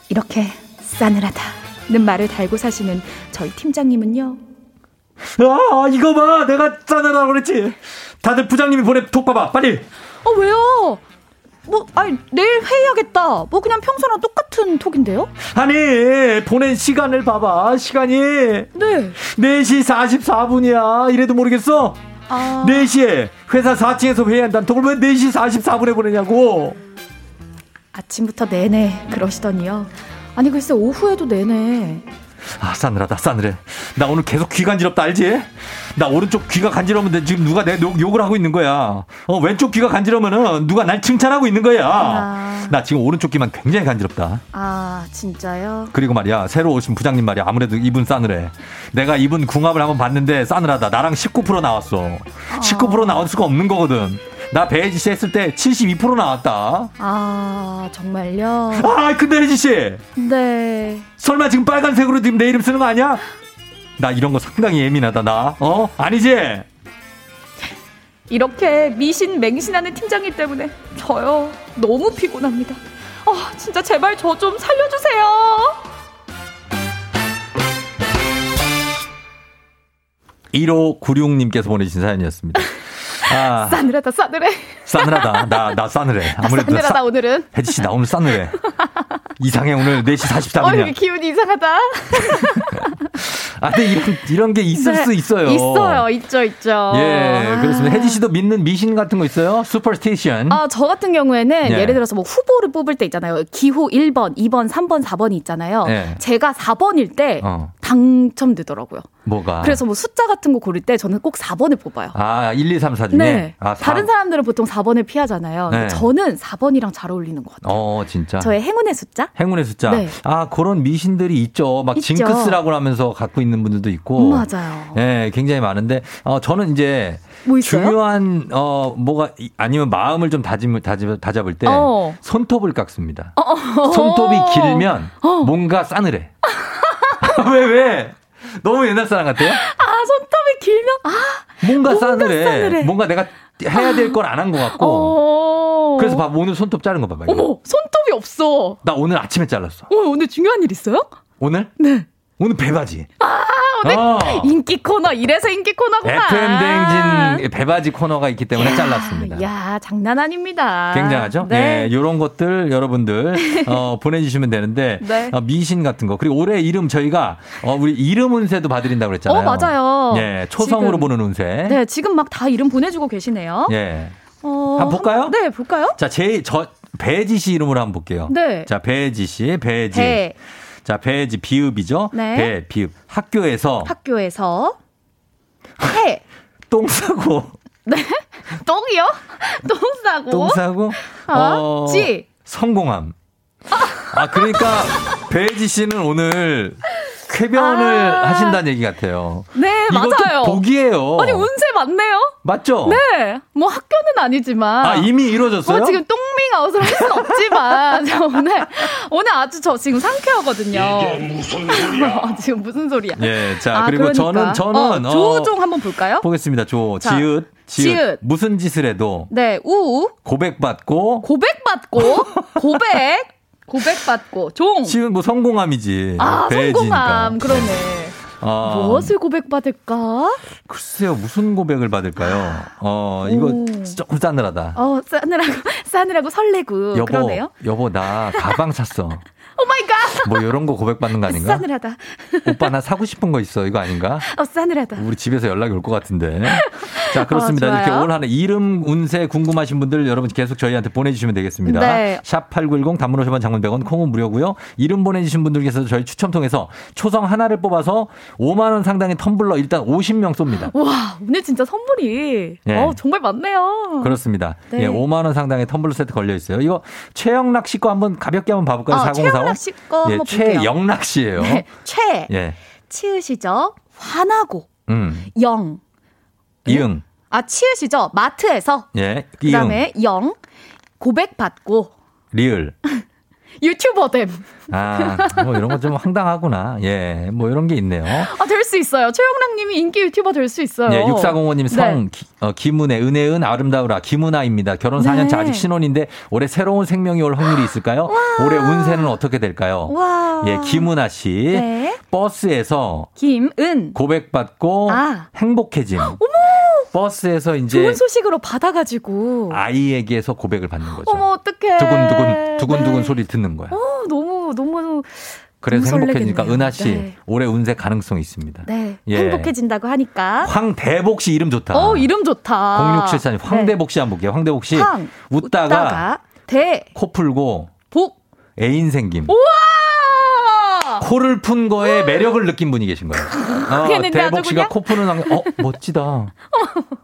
이렇게 싸늘하다는 말을 달고 사시는 저희 팀장님은요. 아, 이거 봐. 내가 싸늘하다고 그랬지. 다들 부장님이 보내 톡 봐봐. 빨리. 어, 왜요? 뭐, 아니, 내일 회의하겠다. 뭐, 그냥 평소랑 똑같은 톡인데요? 아니, 보낸 시간을 봐봐. 시간이. 네. 4시 44분이야. 이래도 모르겠어? 아. 4시에 회사 4층에서 회의한다는 톡을 왜 4시 44분에 보내냐고. 아침부터 내내 그러시더니요. 아니, 글쎄, 오후에도 내내. 아, 싸늘하다, 싸늘해. 나 오늘 계속 귀 간지럽다, 알지? 나 오른쪽 귀가 간지러운데 지금 누가 내 욕, 욕을 하고 있는 거야. 어, 왼쪽 귀가 간지러면은 누가 날 칭찬하고 있는 거야. 아. 나 지금 오른쪽 귀만 굉장히 간지럽다. 아, 진짜요? 그리고 말이야, 새로 오신 부장님 말이야. 아무래도 이분 싸늘해. 내가 이분 궁합을 한번 봤는데 싸늘하다. 나랑 19% 나왔어. 19% 나올 수가 없는 거거든. 나 배혜지 씨 했을 때 72% 나왔다. 아, 정말요? 아, 근데 혜지 씨! 네. 설마 지금 빨간색으로 지금 내 이름 쓰는 거 아니야? 나 이런 거 상당히 예민하다, 나. 어? 아니지? 이렇게 미신 맹신하는 팀장님 때문에 저요. 너무 피곤합니다. 아, 진짜 제발 저 좀 살려주세요. 1596님께서 보내주신 사연이었습니다. 아, 싸늘하다, 싸늘해. 싸늘하다. 나, 나 싸늘해. 나 싸늘하다, 싸- 오늘은. 혜지 씨, 나 오늘 싸늘해. 이상해, 오늘 4시 어, 이게 44분이야. 기운이 이상하다. 아, 근데 이런, 이런 게 있을 네, 수 있어요. 있어요, 있죠, 있죠. 예, 아. 그렇습니다. 혜지 씨도 믿는 미신 같은 거 있어요? 슈퍼스테이션. 아, 저 같은 경우에는 예. 예를 들어서 뭐 후보를 뽑을 때 있잖아요. 기호 1번, 2번, 3번, 4번이 있잖아요. 예. 제가 4번일 때 어, 당첨되더라고요. 뭐가? 그래서 뭐 숫자 같은 거 고를 때 저는 꼭 4번을 뽑아요. 아, 1, 2, 3, 4 중에? 네. 아, 사- 다른 사람들은 보통 4번을 피하잖아요. 네. 저는 4번이랑 잘 어울리는 것 같아요. 어, 진짜. 저의 행운의 숫자? 행운의 숫자. 네. 아, 그런 미신들이 있죠. 막 있죠. 징크스라고 하면서 갖고 있는 분들도 있고. 맞아요. 예, 굉장히 많은데, 어, 저는 이제. 뭐? 중요한, 어, 뭐가, 이- 아니면 마음을 좀 다짐을, 다짐, 다잡을 때. 어. 손톱을 깎습니다. 어, 어. 손톱이 길면 뭔가 싸늘해. 왜, 왜? 너무 옛날 사람 같아요? 아, 손톱이 길면, 아. 뭔가, 뭔가 싸늘해. 싸늘해. 뭔가 내가 해야 될 걸 안 한 것 같고. 어. 그래서 봐, 오늘 손톱 자른 거 봐봐. 이거. 어머, 손톱이 없어. 나 오늘 아침에 잘랐어. 어, 오늘 중요한 일 있어요? 오늘? 네. 오늘 배바지. 아, 오늘 어. 인기 코너, 이래서 인기 코너구나. FM 대행진 배바지 코너가 있기 때문에 잘랐습니다. 야, 장난 아닙니다. 굉장하죠? 네. 네. 이런 것들 여러분들 어, 보내주시면 되는데 네. 어, 미신 같은 거 그리고 올해 이름 저희가 어, 우리 이름 운세도 봐드린다고 그랬잖아요. 어, 맞아요. 예, 초성으로 지금. 보는 운세. 네, 지금 막 다 이름 보내주고 계시네요. 예. 어, 한번 볼까요? 네, 볼까요? 자, 제, 저, 배지 씨 이름으로 한번 볼게요. 네. 자, 배지 씨, 배지. 배. 자, 배지, 비읍이죠? 네. 배, 비읍. 학교에서 학교에서 해. 똥 싸고, 네. 똥이요? 똥 싸고. 똥 싸고, 어, 지. 성공함. 아, 그러니까 배지 씨는 오늘 쾌변을 아. 하신다는 얘기 같아요. 네, 이것도 맞아요. 복이에요. 아니, 운세 맞네요? 맞죠? 네. 뭐 학교는 아니지만. 아, 이미 이루어졌어요? 뭐 지금 똥밍 아웃을 할 수는 없지만. 저 오늘, 오늘 아주 저 지금 상쾌하거든요. 무슨 소리야? 지금 무슨 소리야. 예, 자, 아, 그리고 그러니까. 저는, 저는, 어, 어, 조종 한번 볼까요? 보겠습니다. 조, 자, 지읒, 지읒, 지읒. 무슨 짓을 해도 네, 우. 고백받고, 고백받고. 고백. 고백받고. 종. 지금 뭐 성공함이지. 아, 배지니까. 성공함. 그러네. 아, 무엇을 고백받을까? 글쎄요, 무슨 고백을 받을까요? 어, 이거 오. 조금 싸늘하다. 어, 싸늘하고, 싸늘하고 설레고. 여보, 그러네요. 여보, 나 가방 샀어. Oh my god! 뭐 이런 거 고백받는 거 아닌가? 싸늘하다. 오빠 나 사고 싶은 거 있어. 이거 아닌가? 어, 싸늘하다. 우리 집에서 연락이 올 것 같은데. 자, 그렇습니다. 어. 이렇게 올 한해 이름 운세 궁금하신 분들 여러분 계속 저희한테 보내주시면 되겠습니다. 네. 샵8910 단문 50원 장문 100원 콩은 무료고요. 이름 보내주신 분들께서 저희 추첨 통해서 초성 하나를 뽑아서 5만원 상당의 텀블러 일단 50명 쏩니다. 와, 오늘 진짜 선물이. 예. 어, 정말 많네요. 그렇습니다. 네. 예, 5만 원 상당의 텀블러 세트 걸려 있어요. 이거 최영락 씨거 한번 가볍게 한번 봐볼까요? 어, 4045. 최영락 씨거 예, 한번 볼게요. 최영락 씨예요. 네. 최. 예. 치으시죠? 화나고. 음. 영. 이응. 아, 치으시죠? 마트에서. 예. 그 이응. 다음에 영. 고백 받고. 리을. 유튜버 됨. 아, 뭐 이런 거 좀 황당하구나. 예. 뭐 이런 게 있네요. 아, 될 수 있어요. 최영락 님이 인기 유튜버 될 수 있어요. 예, 6405님 성, 네. 기, 어, 김은혜, 은혜은 아름다우라, 김은아입니다. 결혼 4년차 네. 아직 신혼인데 올해 새로운 생명이 올 확률이 있을까요? 올해 운세는 어떻게 될까요? 와. 예, 김은아 씨. 네. 버스에서 김은. 고백받고 아. 행복해짐. 버스에서 이제 좋은 소식으로 받아가지고. 아이에게서 고백을 받는 거죠. 어머, 어떡해. 두근두근 두근두근 네. 소리 듣는 거야. 어, 너무, 너무. 그래서 행복해지니까. 은하 씨 네. 올해 운세 가능성이 있습니다. 네. 예. 행복해진다고 하니까. 황대복 씨 이름 좋다. 어, 이름 좋다. 0674님 황대복 씨 한번 볼게요. 황대복 씨 황, 웃다가, 웃다가, 대, 코 풀고 복. 애인 생김. 우와! 코를 푼 거에 매력을 느낀 분이 계신 거예요. 어, 대복 씨가? 코 푸는 한, 어 멋지다.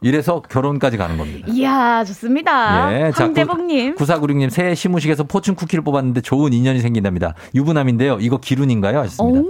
이래서 결혼까지 가는 겁니다. 이야, 좋습니다. 예, 자, 황대복님. 9496님 새해 시무식에서 포춘 쿠키를 뽑았는데 좋은 인연이 생긴답니다. 유부남인데요. 이거 기룬인가요? 하셨습니다. 오,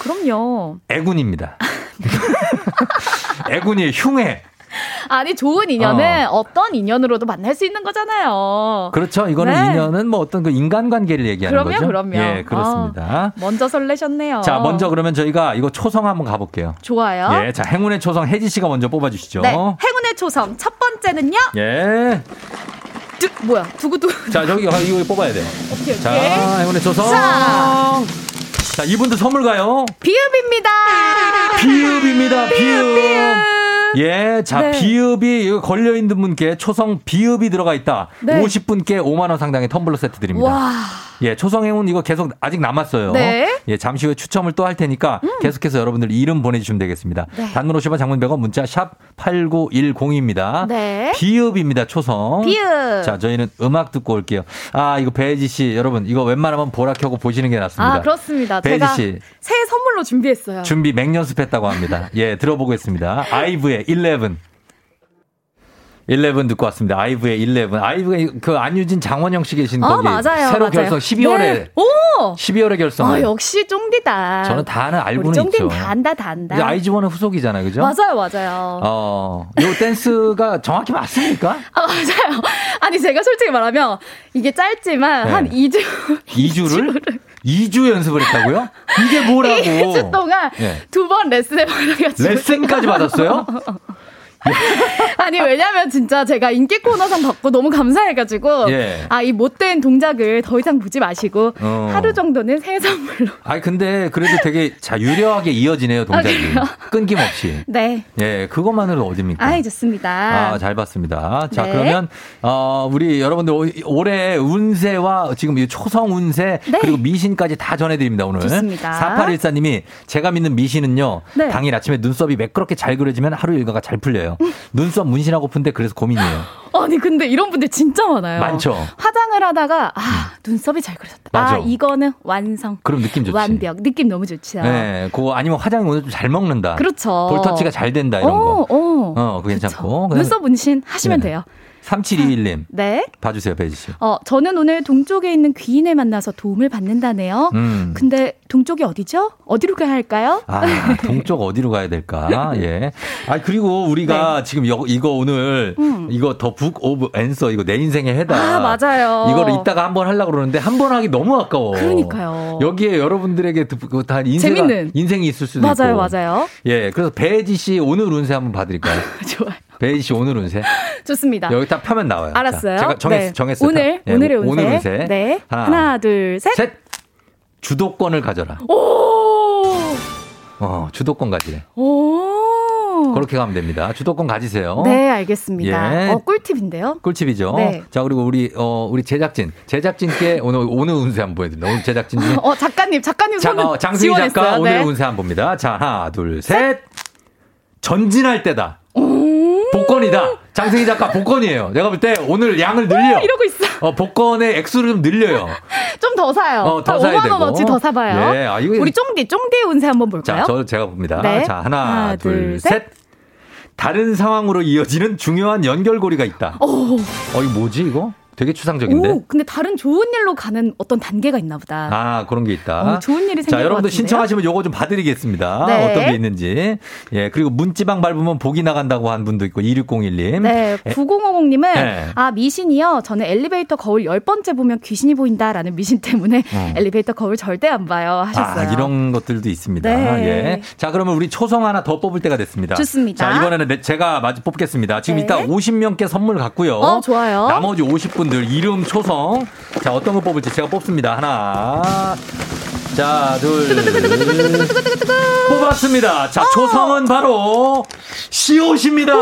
그럼요. 애군입니다. 애군이 흉해. 아니, 좋은 인연은 어. 떤 인연으로도 만날 수 있는 거잖아요. 그렇죠. 이거는 네. 인연은 뭐 어떤 그 인간관계를 얘기하는 그럼요, 거죠. 그럼요. 예, 그렇습니다. 먼저 설레셨네요. 자, 먼저 그러면 저희가 이거 초성 한번 가볼게요. 좋아요. 예, 자, 행운의 초성 혜지 씨가 먼저 뽑아주시죠. 네, 행운의 초성 첫 번째는요. 예. 두, 뭐야, 두구두구. 자, 저기 이거 뽑아야 돼요. 오케이, 자, 오케이. 행운의 초성. 자. 자, 이분들 선물 가요. 비읍입니다. 비읍입니다. 비읍. 예, 자, 네. 비읍이 이거 걸려 있는 분께 초성 비읍이 들어가 있다. 네. 50분께 5만 원 상당의 텀블러 세트 드립니다. 와. 예, 초성 행운 이거 계속 아직 남았어요. 네. 음. 예, 잠시 후에 추첨을 또 할 테니까 계속해서 여러분들 이름 보내주시면 되겠습니다. 네. 단문 50원 장문 100원 문자 샵 8910입니다. 네. 비읍입니다, 초성. 비읍. 자, 저희는 음악 듣고 올게요. 아, 이거 배지 씨, 여러분, 이거 웬만하면 보라 켜고 보시는 게 낫습니다. 아, 그렇습니다. 배지 씨. 새해 선물로 준비했어요. 준비 맹연습했다고 합니다. 예, 들어보겠습니다. 아이브의 11. 11 듣고 왔습니다. 아이브의 11. 아이브의 그 안유진 장원영 씨 계신 어, 거기 맞아요. 새로 맞아요. 결성 12월에 네. 오! 12월에 결성. 아, 역시 쫑디다. 저는 다 아는 우리 알고는 쫑디는 있죠. 다 안다, 다 안다. 이제 아이즈원의 후속이잖아요. 그죠? 맞아요, 맞아요. 어, 요 댄스가 정확히 맞습니까? 아, 맞아요. 아니, 제가 솔직히 말하면 이게 짧지만 네. 한 2주. 2주를? 2주 연습을 했다고요? 이게 뭐라고? 2주 동안 예. 두번 레슨을 받아가지고. 레슨까지 받았어요? 아니, 왜냐면 진짜 제가 인기 코너상 받고 너무 감사해가지고. 예. 아, 이 못된 동작을 더 이상 보지 마시고. 어. 하루 정도는 새 선물로. 아니, 근데 그래도 되게 자, 유려하게 이어지네요, 동작이. 아? 끊김없이. 네. 예, 그것만으로 어딥니까? 아이, 좋습니다. 아, 잘 봤습니다. 자, 네. 그러면, 어, 우리 여러분들 올- 올해 운세와 지금 이 초성 운세 네. 그리고 미신까지 다 전해드립니다, 오늘. 좋습니다. 4814님이 제가 믿는 미신은요, 네. 당일 아침에 눈썹이 매끄럽게 잘 그려지면 하루 일과가 잘 풀려요. 눈썹 문신하고픈데 그래서 고민이에요. 아니, 근데 이런 분들 진짜 많아요. 많죠? 화장을 하다가, 아, 눈썹이 잘 그려졌다. 맞아. 아, 이거는 완성. 그럼 느낌 좋지. 완벽. 느낌 너무 좋죠. 네, 그거 아니면 화장이 오늘 좀 잘 먹는다. 그렇죠. 볼터치가 잘 된다, 이런 거. 어, 어. 어, 그거 괜찮고. 그다음에 눈썹 문신 하시면 네. 돼요. 3721님. 네. 봐주세요, 배지 씨. 어, 저는 오늘 동쪽에 있는 귀인을 만나서 도움을 받는다네요. 음. 근데 동쪽이 어디죠? 어디로 가야 할까요? 아, 동쪽 어디로 가야 될까? 예. 아, 그리고 우리가 지금 여- 이거 오늘 네. 음. 이거 The Book of Answer 이거 내 인생의 해답. 아, 맞아요. 이거를 이따가 한번 하려고 그러는데 한 번 하기 너무 아까워. 그러니까요. 여기에 여러분들에게 드- 그다 인생 재밌는. 인생이 있을 수도 맞아요, 있고. 맞아요. 예. 그래서 배지 씨 오늘 운세 한번 봐 드릴까요? 좋아요. 배지 씨 오늘 운세. 좋습니다. 여기 딱 펴면 나와요. 알았어요. 자, 제가 정했, 네. 정했어요. 오늘, 예, 오늘의 운세. 오늘 운세. 네. 하나, 하나, 둘, 셋. 셋. 주도권을 가져라. 오! 어, 주도권 가지래. 오! 그렇게 가면 됩니다. 주도권 가지세요. 네, 알겠습니다. 예. 어, 꿀팁인데요? 꿀팁이죠. 네. 자, 그리고 우리, 어, 우리 제작진. 제작진께 오늘, 오늘 운세 한번 보여 드립니다. 오늘 제작진 중에. 어, 작가님, 작가님 자, 어, 장승희. 작가 오늘 네. 운세 한번 봅니다. 자, 하나, 둘, 셋. 전진할 때다. 복권이다. 장승희 작가 복권이에요. 내가 볼 때 오늘 양을 늘려. 이러고 있어. 어, 복권의 액수를 좀 늘려요. 좀 더 사요. 어, 더한 사야 5만 되고. 원어치 더 사봐요. 예, 아, 이거- 우리 쫑디, 쫑디의 운세 한번 볼까요? 자, 저 제가 봅니다. 네. 자, 하나, 하나, 둘, 둘, 셋. 다른 상황으로 이어지는 중요한 연결고리가 있다. 오, 어, 이거 뭐지, 이거? 되게 추상적인데? 오, 근데 다른 좋은 일로 가는 어떤 단계가 있나 보다. 아, 그런 게 있다. 어, 좋은 일이 생길 자, 것 여러분들? 신청하시면 요거 좀 봐드리겠습니다. 네. 어떤 게 있는지. 예, 그리고 문지방 밟으면 복이 나간다고 한 분도 있고, 2601님. 네, 9050님은 네. 아 미신이요. 저는 엘리베이터 거울 열 번째 보면 귀신이 보인다라는 미신 때문에 어. 엘리베이터 거울 절대 안 봐요 하셨어요. 아, 이런 것들도 있습니다. 네. 예. 자, 그러면 우리 초성 하나 더 뽑을 때가 됐습니다. 좋습니다. 자, 이번에는 내- 제가 마저 뽑겠습니다. 지금 네. 이따 50명께 선물 갖고요. 어, 좋아요. 나머지 50분 들 이름, 초성. 자, 어떤 거 뽑을지 제가 뽑습니다. 하나. 자, 둘. 뽑았습니다. 어. 자, 초성은 바로 시옷입니다.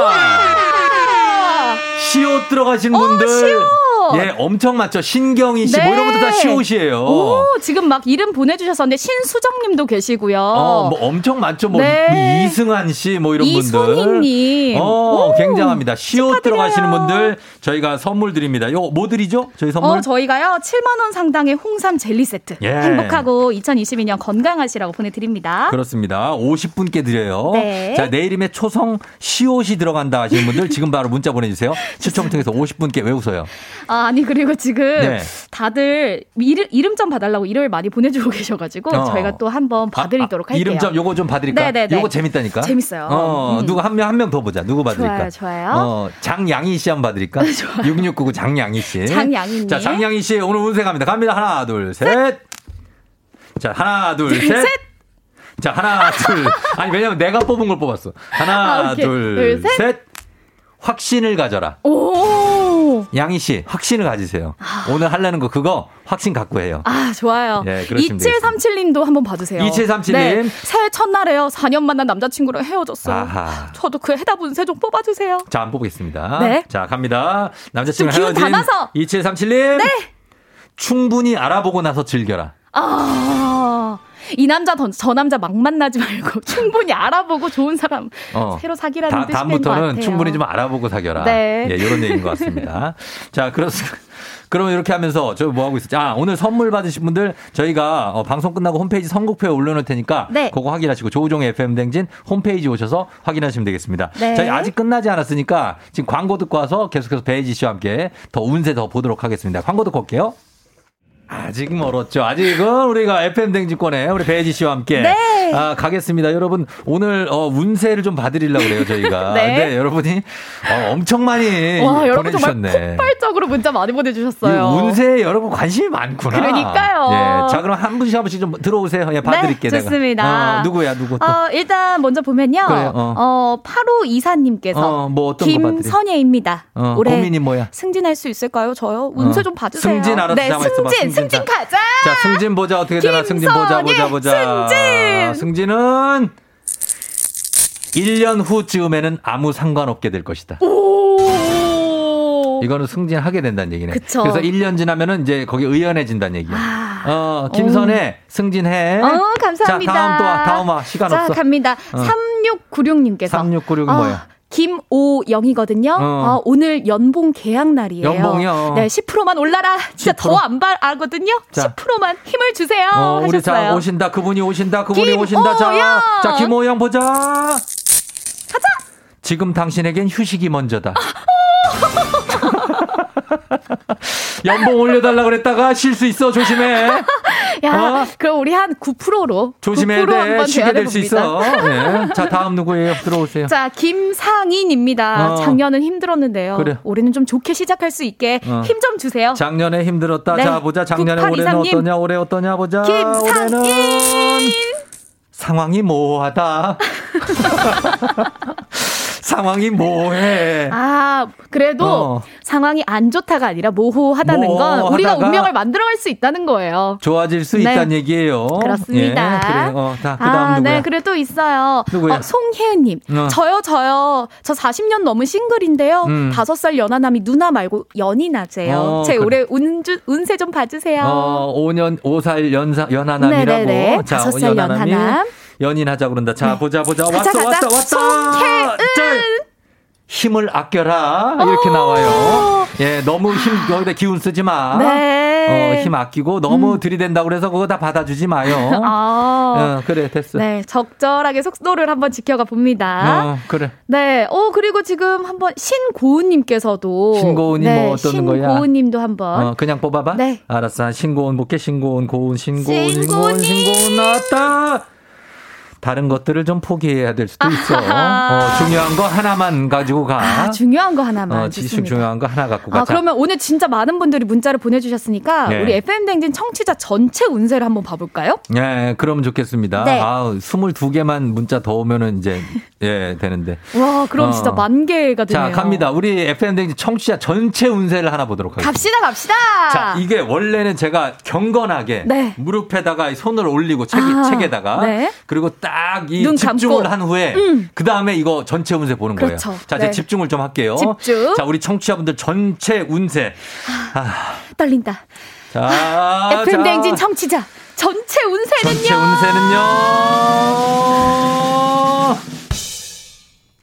시옷 들어가신 분들. 어, 시옷. 예, 엄청 많죠. 신경희 씨, 뭐 이런 것도 다 시옷이에요. 오, 지금 막 이름 보내주셨었는데 신수정님도 계시고요. 어, 뭐 엄청 많죠. 뭐, 네. 뭐 이승환 씨, 뭐 이런 분들. 이송희님. 어, 오, 굉장합니다. 시옷 축하드려요. 들어가시는 분들 저희가 선물 드립니다. 요거 뭐 드리죠? 저희 선물? 어, 저희가요, 7만 원 상당의 홍삼 젤리 세트. 예. 행복하고 2022년 건강하시라고 보내드립니다. 그렇습니다. 50분께 드려요. 네. 자, 내일임에 초성 시옷이 들어간다 하시는 분들 지금 바로 문자 보내주세요. 추첨을 통해서 50분께 왜 웃어요? 아, 아니, 그리고 지금 네. 다들 이름, 이름점 봐달라고 일을 많이 보내주고 계셔가지고 어. 저희가 또 한번 봐드리도록 할게요. 이름 좀 요거 좀 봐드릴까요? 네네네. 요거 재밌다니까. 재밌어요. 어, 음. 누구 한 명 한 명 더 보자. 누구 봐드릴까? 좋아요, 좋아요. 어, 장양희 씨 한번 봐드릴까? 6699 장양희 씨. 장양희님. 자, 장양희 씨 오늘 운세 갑니다. 갑니다. 하나, 둘, 셋. 자, 하나, 둘, 둘, 셋. 셋. 자, 하나, 둘. 아니, 왜냐면 내가 뽑은 걸 뽑았어. 하나, 아. 둘, 둘, 셋. 셋. 확신을 가져라. 오. 양희 씨, 확신을 가지세요. 오늘 하려는 거 그거 확신 갖고 해요. 아, 좋아요. 네, 그러시면 2737님도 한번 봐주세요. 2737 님. 네, 새해 첫날에요. 4년 만난 남자친구랑 헤어졌어요. 아하. 저도 그 해답 운세 좀 뽑아주세요. 자, 한번 뽑겠습니다. 네. 자, 갑니다. 남자친구 헤어진 담아서. 2737님. 네. 충분히 알아보고 나서 즐겨라. 아, 이 남자 더- 저 남자 막 만나지 말고 충분히 알아보고 좋은 사람 어. 새로 사귀라는 다, 뜻인 것 다음부터는 같아요. 충분히 좀 알아보고 사겨라. 네. 예, 이런 얘기인 것 같습니다. 자, 그렇, 그러면 이렇게 하면서 저 뭐 하고 있었지? 아, 오늘 선물 받으신 분들 저희가 어, 방송 끝나고 홈페이지 선곡표에 올려놓을 테니까 네. 그거 확인하시고 조우종의 FM 댕진 홈페이지 오셔서 확인하시면 되겠습니다. 네. 저희 아직 끝나지 않았으니까 지금 광고 듣고 와서 계속해서 베이지 씨와 함께 더 운세 더 보도록 하겠습니다. 광고 듣고 올게요. 아직 멀었죠. 아직은 우리가 FM 댕진권에 우리 배지 씨와 함께 네. 아, 가겠습니다. 여러분 오늘 어, 운세를 좀 봐드리려고 그래요 저희가. 네. 여러분이 어, 엄청 많이 와, 보내주셨네. 폭발적으로 문자 많이 이 보내주셨어요. 운세에 여러분 관심이 많구나. 그러니까요. 예, 자 그럼 한 분씩 한 분씩 좀 들어오세요. 예, 봐드릴게 네. 좋습니다. 어, 누구야 누구 또? 어, 일단 먼저 보면요. 그래요, 어. 어, 8호 이사님께서 어, 뭐? 김선예입니다. 어, 올해 고민이 뭐야? 승진할 수 있을까요? 저요? 운세 어. 좀 봐주세요. 승진 알아서 네. 승진, 승진 승진 자. 가자. 자 승진 보자 어떻게 되나 승진 보자 보자 보자. 승진. 승진은 1년 후쯤에는 아무 상관없게 될 것이다. 오. 이거는 승진하게 된다는 얘기네. 그쵸. 그래서 1년 지나면은 이제 거기 의연해진다는 얘기야. 어, 김선혜 승진해. 어, 감사합니다. 자, 다음 또 와. 다음 와. 시간 자, 없어. 갑니다. 어. 3696님께서. 3696은 뭐야? 김오영이거든요. 어. 어, 오늘 연봉 계약 날이에요. 연봉이요? 네, 10%만 올라라. 진짜 10%? 더안 바라거든요. 자. 10%만 힘을 주세요. 어, 우리 자 하셨어요. 오신다. 그분이 오신다. 그분이 김오영! 오신다. 자, 자 김오영 보자. 가자. 지금 당신에겐 휴식이 먼저다. 연봉 올려달라 그랬다가 쉴 수 있어 조심해. 야, 어? 그럼 우리 한 9%로 조심해야 9% 돼. 한번 쉬게 될 수 있어. 네. 자 다음 누구예요? 들어오세요. 자, 김상인입니다. 어. 작년은 힘들었는데요. 그래. 올해는 좀 좋게 시작할 수 있게 어. 힘좀 주세요. 작년에 힘들었다. 네. 자 보자. 작년에 9823 올해는 님. 어떠냐? 올해 어떠냐 보자. 김상인! 올해는 상황이 모호하다. 상황이 모호해. 아, 그래도 어. 상황이 안 좋다가 아니라 모호하다는 건 우리가 운명을 만들어갈 수 있다는 거예요. 좋아질 수 네. 있다는 얘기예요. 그렇습니다. 예, 그래. 어, 자, 그다음 아, 누구야? 네, 그래 또 있어요. 누구야? 어, 송혜은님. 어. 저요, 저요. 저 40년 넘은 싱글인데요. 음. 다섯 살 연하남이 누나 말고 연인아재요. 어, 제 그래. 올해 운주, 운세 좀 봐주세요. 어, 5년 5살 연사 연하남이라고. 네네네. 자, 다섯 살 연하남이 연인하자 그런다. 자, 보자 보자. 가자, 왔어 가자. 왔어 왔어. 송혜은. 자, 힘을 아껴라. 어. 이렇게 나와요. 예, 너무 힘 여기다 기운 쓰지 마. 네. 어, 힘 아끼고 너무 들이댄다고 그래서 그거 다 받아주지 마요. 아. 어, 그래 됐어. 네, 적절하게 속도를 한번 지켜가 봅니다. 어, 그래. 네, 어 그리고 지금 한번 신고은님께서도 신고은이 네, 뭐 어떤 거야? 신고은님도 한번 어, 그냥 뽑아봐. 네. 알았어. 신고은 볼게. 신고은, 고은, 신고은, 신고은이. 신고은, 신고은 나왔다. 다른 것들을 좀 포기해야 될 수도 있어. 어, 중요한 거 하나만 가지고 가. 아, 중요한 거 하나만 어, 지식. 중요한 거 하나 갖고 가. 아, 그러면 오늘 진짜 많은 분들이 문자를 보내주셨으니까 네. 우리 FM 댕진 청취자 전체 운세를 한번 봐볼까요? 예, 그러면 좋겠습니다. 네. 아, 22개만 문자 더 오면은 이제 예, 되는데. 와, 그럼 어. 진짜 만 개가 되네요. 자, 갑니다. 우리 FM 댕지 청취자 전체 운세를 하나 보도록 하겠습니다. 갑시다, 갑시다. 자, 이게 원래는 제가 경건하게 네. 무릎에다가 손을 올리고 책, 아, 책에다가 네. 그리고 딱 이눈 집중을 감고. 한 후에 음. 그 다음에 이거 전체 운세 보는 그렇죠. 거예요. 자, 이제 네. 집중을 좀 할게요. 집중. 자, 우리 청취자분들 전체 운세. 아, 떨린다. 자, FM 자. 댕진 청취자 전체 운세는요. 전체 운세는요.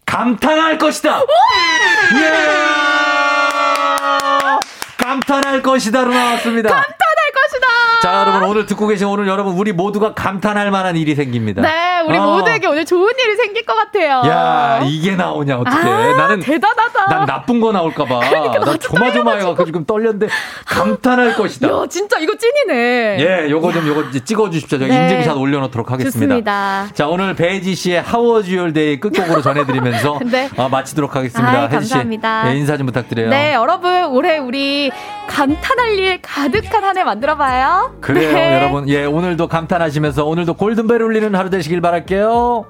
감탄할 것이다. 예! 감탄할 것이다로 나왔습니다. 감탄할 것이다. 자, 여러분 오늘 듣고 계신 오늘 여러분 우리 모두가 감탄할 만한 일이 생깁니다. 네, 우리 어. 모두에게 오늘 좋은 일이 생길 것 같아요. 야, 이게 나오냐 어떻게? 아, 나는 대단하다. 난 나쁜 거 나올까 봐. 그러니까 나 나도 조마조마해가지고 지금 떨렸는데 감탄할 것이다. 야, 진짜 이거 찐이네. 예, 요거 좀 요거 이제 찍어 주십시오. 저희 네. 인증샷 올려놓도록 하겠습니다. 좋습니다. 자, 오늘 베이지 씨의 하워즈 유얼데이 끝곡으로 전해드리면서 네. 어, 마치도록 하겠습니다. 아이, 혜지 씨, 감사합니다. 예, 인사 좀 부탁드려요. 네, 여러분 올해 우리 감탄할 일 가득한 한 해 만들어봐요. 그래요, 네. 여러분. 예, 오늘도 감탄하시면서 오늘도 골든벨 울리는 하루 되시길 바랄게요.